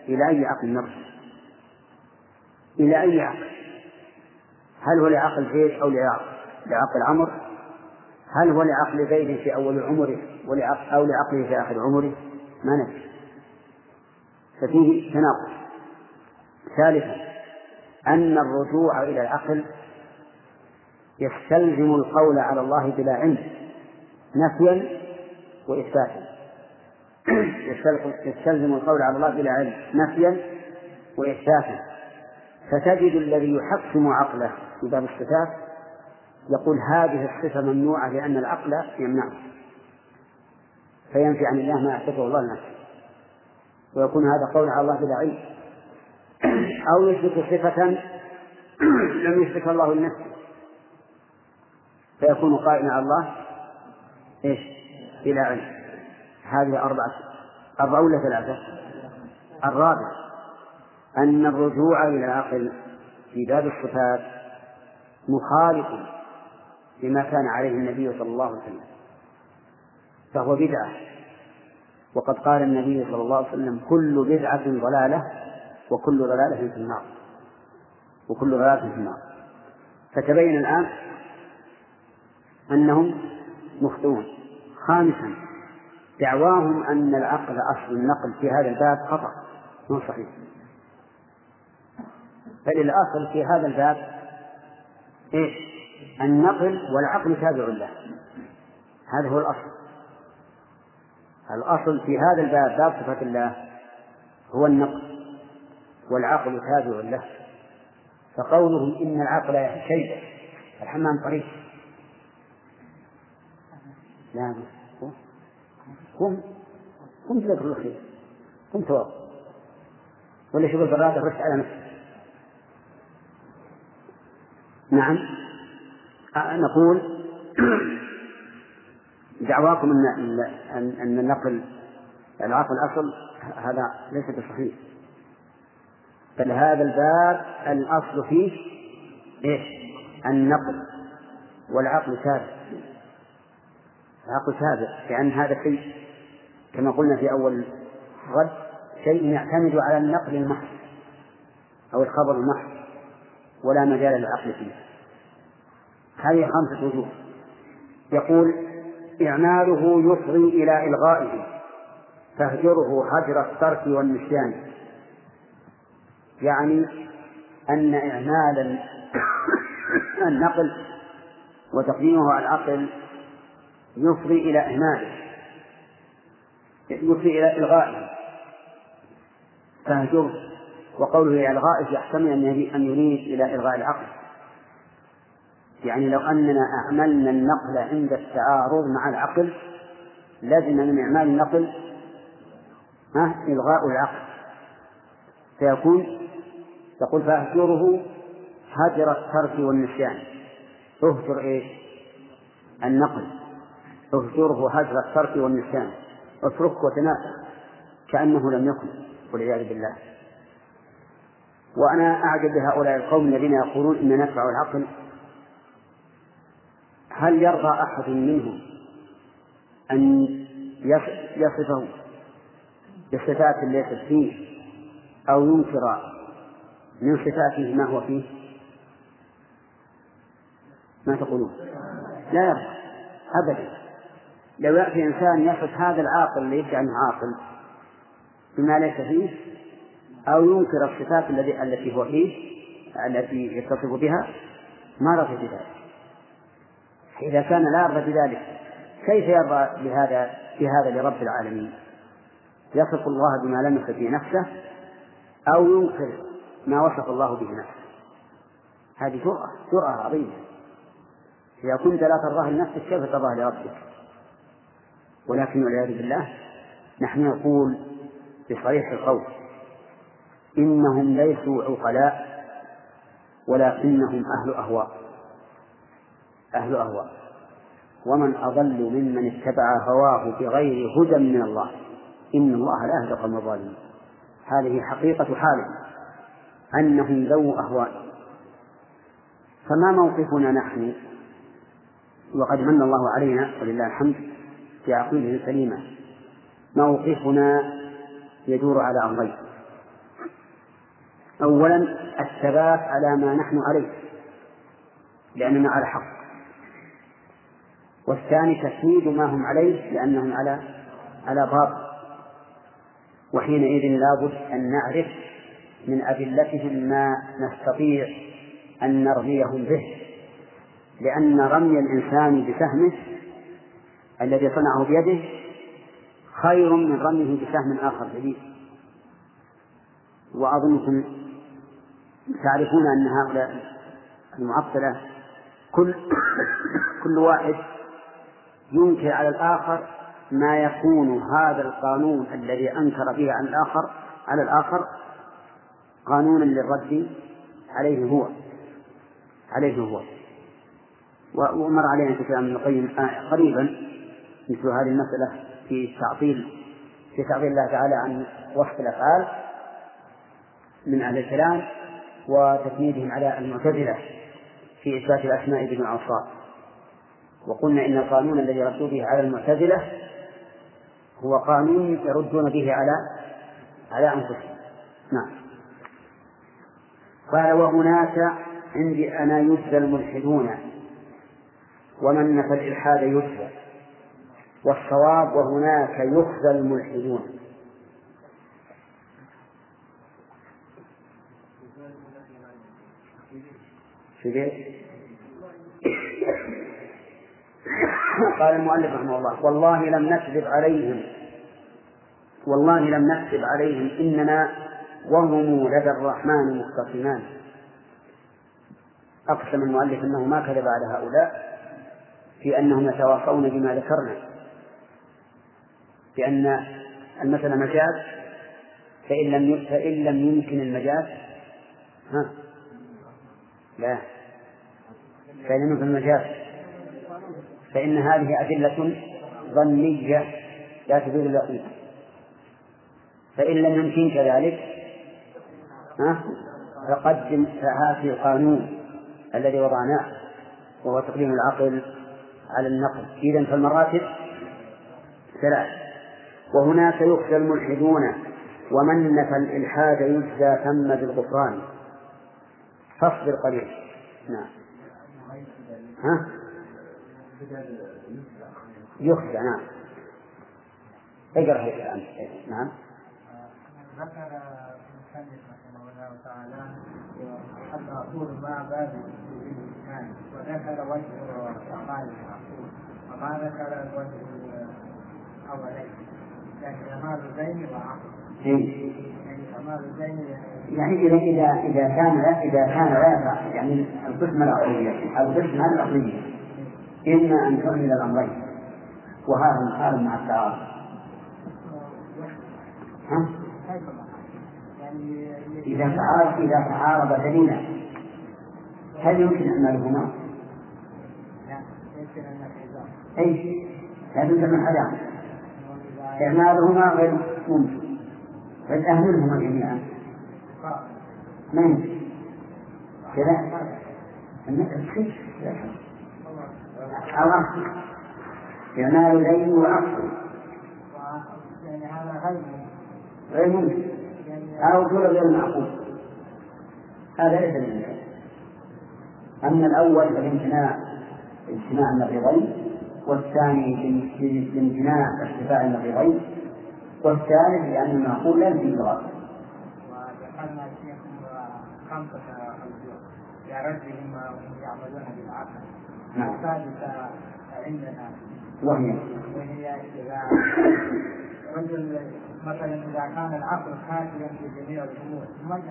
إلى أي عقل نرجع؟ إلى أي عقل؟ هل هو لعقل زيد أو لعقل عمر؟ هل هو لعقل زيد في أول عمره أو لعقله في آخر عمره؟ ما نفي ففيه تناقض. ثالثا أن الرجوع إلى العقل يستلزم القول على الله بلا علم نفيا وإثباتا. يستلزم القول على الله بلا علم نفيا وإثباتا. فتجد الذي يحكم عقله في باب الصفات يقول هذه الصفة ممنوعة لأن العقل يمنعها فينفي عن الله ما أثبته الله لنفسه. ويكون هذا قول على الله بلا علم. أو يثبت صفة لم يثبتها الله لنفسه. فيكون قائما على الله إيش؟ بلا علم. هذه أربعة. أربعة ولا ثلاثة؟ الرابع. أن الرجوع إلى العقل في باب الصفات مخالف لما كان عليه النبي صلى الله عليه وسلم فهو بدعة. وقد قال النبي صلى الله عليه وسلم كل بدعة ضلالة وكل ضلالة في النار. وكل ضلالة في النار. فتبين الآن أنهم مخطئون. خامسا دعواهم أن العقل أصل النقل في هذا الباب خطأ. مو صحيح. بل الأصل في هذا الباب إيش؟ النقل والعقل تابع له. هذا هو الأصل. الأصل في هذا الباب باب صفة الله هو النقل والعقل تابع له. فقولهم إن العقل شيء الحمام طريق. لا قم. قم. جزاك الله خير قم توضا ولا شوف البرادة رش على نفسك. نعم. نقول دعواكم أن أن النقل العقل الأصل هذا ليس بصحيح. بل هذا الباب الأصل فيه إيش؟ النقل والعقل تابع العقل تابع لأن هذا شيء كما قلنا في أول الرد شيء يعتمد على النقل المحض أو الخبر المحض. ولا مجال للعقل فيه. هذه خمسة وجوه. يقول إعماله يفضي إلى إلغائه فاهجره هجر الترك والنسيان. يعني أن إعمال النقل وتقديمه على العقل يفضي إلى إهماله يفضي إلى إلغائه. فاهجره. وقوله إلغائه يحتمل أن يريد إلى إلغاء العقل. يعني لو أننا أعملنا النقل عند التعارض مع العقل لزم من إعمال النقل ها إلغاء العقل. فيكون يقول فأهجره هجر الترك والنسيان. اهجر إيش؟ النقل. اهجره هجر الترك والنسيان. اتركه وتناسى كأنه لم يكن والعياذ بالله. وأنا أعجب بهؤلاء القوم الذين يقولون إن نفع العقل. هل يرضى أحد منهم أن يصفه بصفات ليست فيه أو ينكر من صفاته ما هو فيه؟ ما تقولون؟ لا يرضى أبدا. لو يأتي إنسان يصف هذا العاقل اللي يدعي أنه عاقل بما ليس فيه أو ينكر الصفات الذي التي هو فيه التي يتصف بها ما رضي بذلك إذا كان لا يرضى بذلك كيف يرضى بهذا بهذا لرب العالمين؟ يصف الله بما لم يصف به نفسه أو ينكر ما وصف الله به نفسه. هذه جرأة جرأة عظيمة. إذا كنت لا ترضاه لنفسك كيف ترضاه لربك؟ ولكن والعياذ بالله نحن نقول بصريح القول إنهم ليسوا عقلاء ولكنهم أهل أهواء أهل أهواء. ومن أضل ممن اتبع هواه بغير هدى من الله إن الله لا يهدى القوم الظالمين. هذه حقيقة حالهم أنهم ذو أهواء. فما موقفنا نحن؟ وقد من الله علينا ولله الحمد بعقيدة سليمة. موقفنا يدور على أمرين أولا الثبات على ما نحن عليه لأننا على حق. والثاني تسويد ما هم عليه لأنهم على على باطل. وحينئذ لابد أن نعرف من أدلتهم ما نستطيع أن نرميهم به لأن رمي الإنسان بسهمه الذي صنعه بيده خير من رميه بسهم آخر جديد. وأظنكم تعرفون أن هؤلاء المعطلة كل كل واحد ينكر على الآخر ما يكون هذا القانون الذي أنكر به عن الآخر على الآخر قانونا للرد عليه هو عليه هو ومر علينا في كلام ابن القيم قريبا مثل هذه المسألة في تعطيل في تعطيل الله تعالى عن وصف الأفعال من أهل الكلام. وتسميدهم على المعتزلة في إثبات الأسماء بدون أوصاف وقلنا إن القانون الذي ردوا به على المعتزلة هو قانون يردون به على على أنفسهم. نعم. قال وهناك عندي أنا يجزى الملحدون ومن نفى الإلحاد يجزى. والصواب وهناك يخزى الملحدون. قال المؤلف رحمه الله والله لم نكذب عليهم. والله لم نكذب عليهم إننا وهم لدى الرحمن مختصمان أقسم المؤلف أنه ما كذب على هؤلاء في أنهم يتواصون بما ذكرنا. بأن المسألة مجاز فإن لم فإن لم يمكن المجاز ها؟ لا. فإن يمكن المجاز فإن هذه أدلة ظنية لا تدل اليقين فإن لم يمكن كذلك ها فقدم فهات القانون الذي وضعناه وهو تقديم العقل على النقل. إذا فالمراتب ثلاث. وهناك يخشى الملحدون ومن نفى الإلحاد يجزى ثم بالغفران. فاصبر قليلا. نعم. ها؟ يخشى نعم. اقرأ الآن نعم. ذكر المصنف رحمه الله تعالى حتى أقول ما باب الإنسان وذكر وجه أعمال المعقول وما ذكر الوجه الأولين يعني كمال الزين وعقل. يعني كمال الزين يعني إذا إذا إذا كان لا إذا كان لا يقع يعني القسمة العقلية القسمة العقلية إما أن تحمل الأمرين. وهذا محال مع التعارض ها؟ إذا تعارض إذا تعارض دليلا هل يمكن إعمالهما؟ أي لا بد من عدم إعمالهما غير ممكن. بل أهملهما جميعا. ما يمكن. كذا. كيف أو أخر إعمال ليل وعقل يعني هذا غير غير ممكن. أو كل غير معقول. هذا ليس من أما الأول فالامتناع امتناع النقيضين والثاني بامتناع ارتفاع النقيضين والثالث لأن المعقول لا يمكن خمسة أوجه لردهم وهم يعملون بالعقل. نعم. الثالثة عندنا. وهي؟ وهي إذا رجل مثلا إذا كان العقل في جميع الأمور ما؟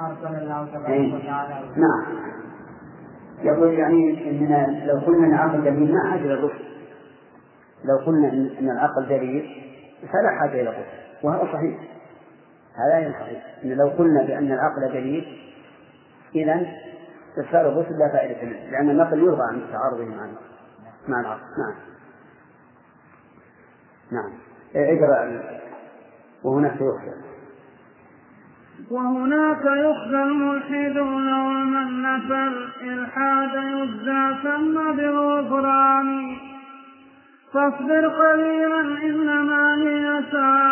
أرسل الله تبارك. وتعالى. نعم. يقول يعني اننا لو قلنا إن العقل دليل ما حاجة الرسل لو قلنا إن إن العقل دليل فلا حاجة إلى الرسل وهذا صحيح. هذا إن لو قلنا بأن العقل دليل إذا ارسال الرسل لا فائدة منه لأن النقل يرضى عن تعارضه مع مع العقل. نعم. نعم. اقرأ. وهناك يخشى وهناك يخزى الملحدون ومن نفى الإلحاد يجزى ثم بالغفران. فاصبر قليلا إنما هي ساعة.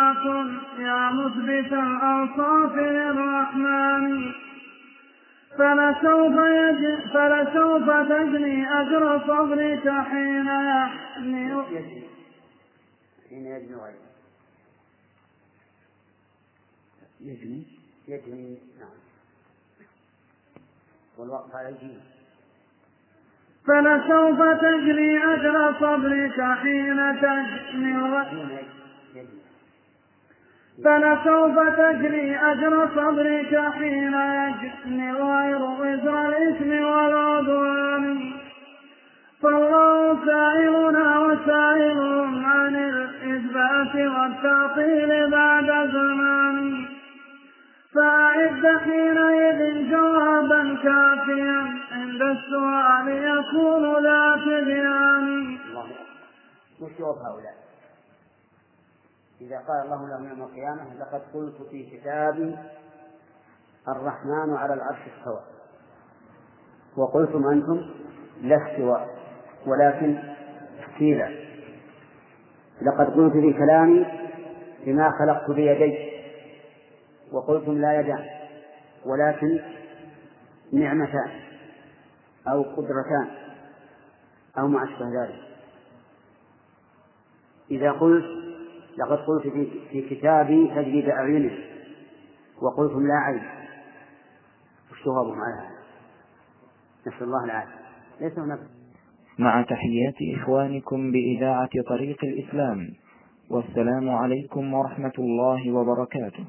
يا مثبت الأوصاف للرحمن فلسوف يج... فلسوف تجني أجر صبرك حين يحني حين يجني. يجني. يجني نعم. والوقت على الجيم فلسوف تجني أجر صبرك حين تجني فلسوف تجري أجر صبرك حين يجني غير وزر الإثم والعدوان. فالله سائلنا وسائلهم عن الإثبات والتعطيل بعد زمان فأعد حينئذ جوابا كافيا عند السؤال يكون ذا تبيان. وش جواب هؤلاء؟ إذا قال الله لهم يوم القيامة لقد قلت في كتابي الرحمن على العرش استوى وقلتم أنتم لا استواء ولكن استيلا لقد قلت في كلامي بما خلقت بيدي وقلتم لا يدان ولكن نعمتان أو قدرتان أو ما أشبه ذلك. إذا قلت لقد قلت في كتابي تجري بأعينه وقلتم لا عين وش على هذا؟ نسأل الله العافية. ليس هناك. مع تحيات إخوانكم بإذاعة طريق الإسلام والسلام عليكم ورحمة الله وبركاته.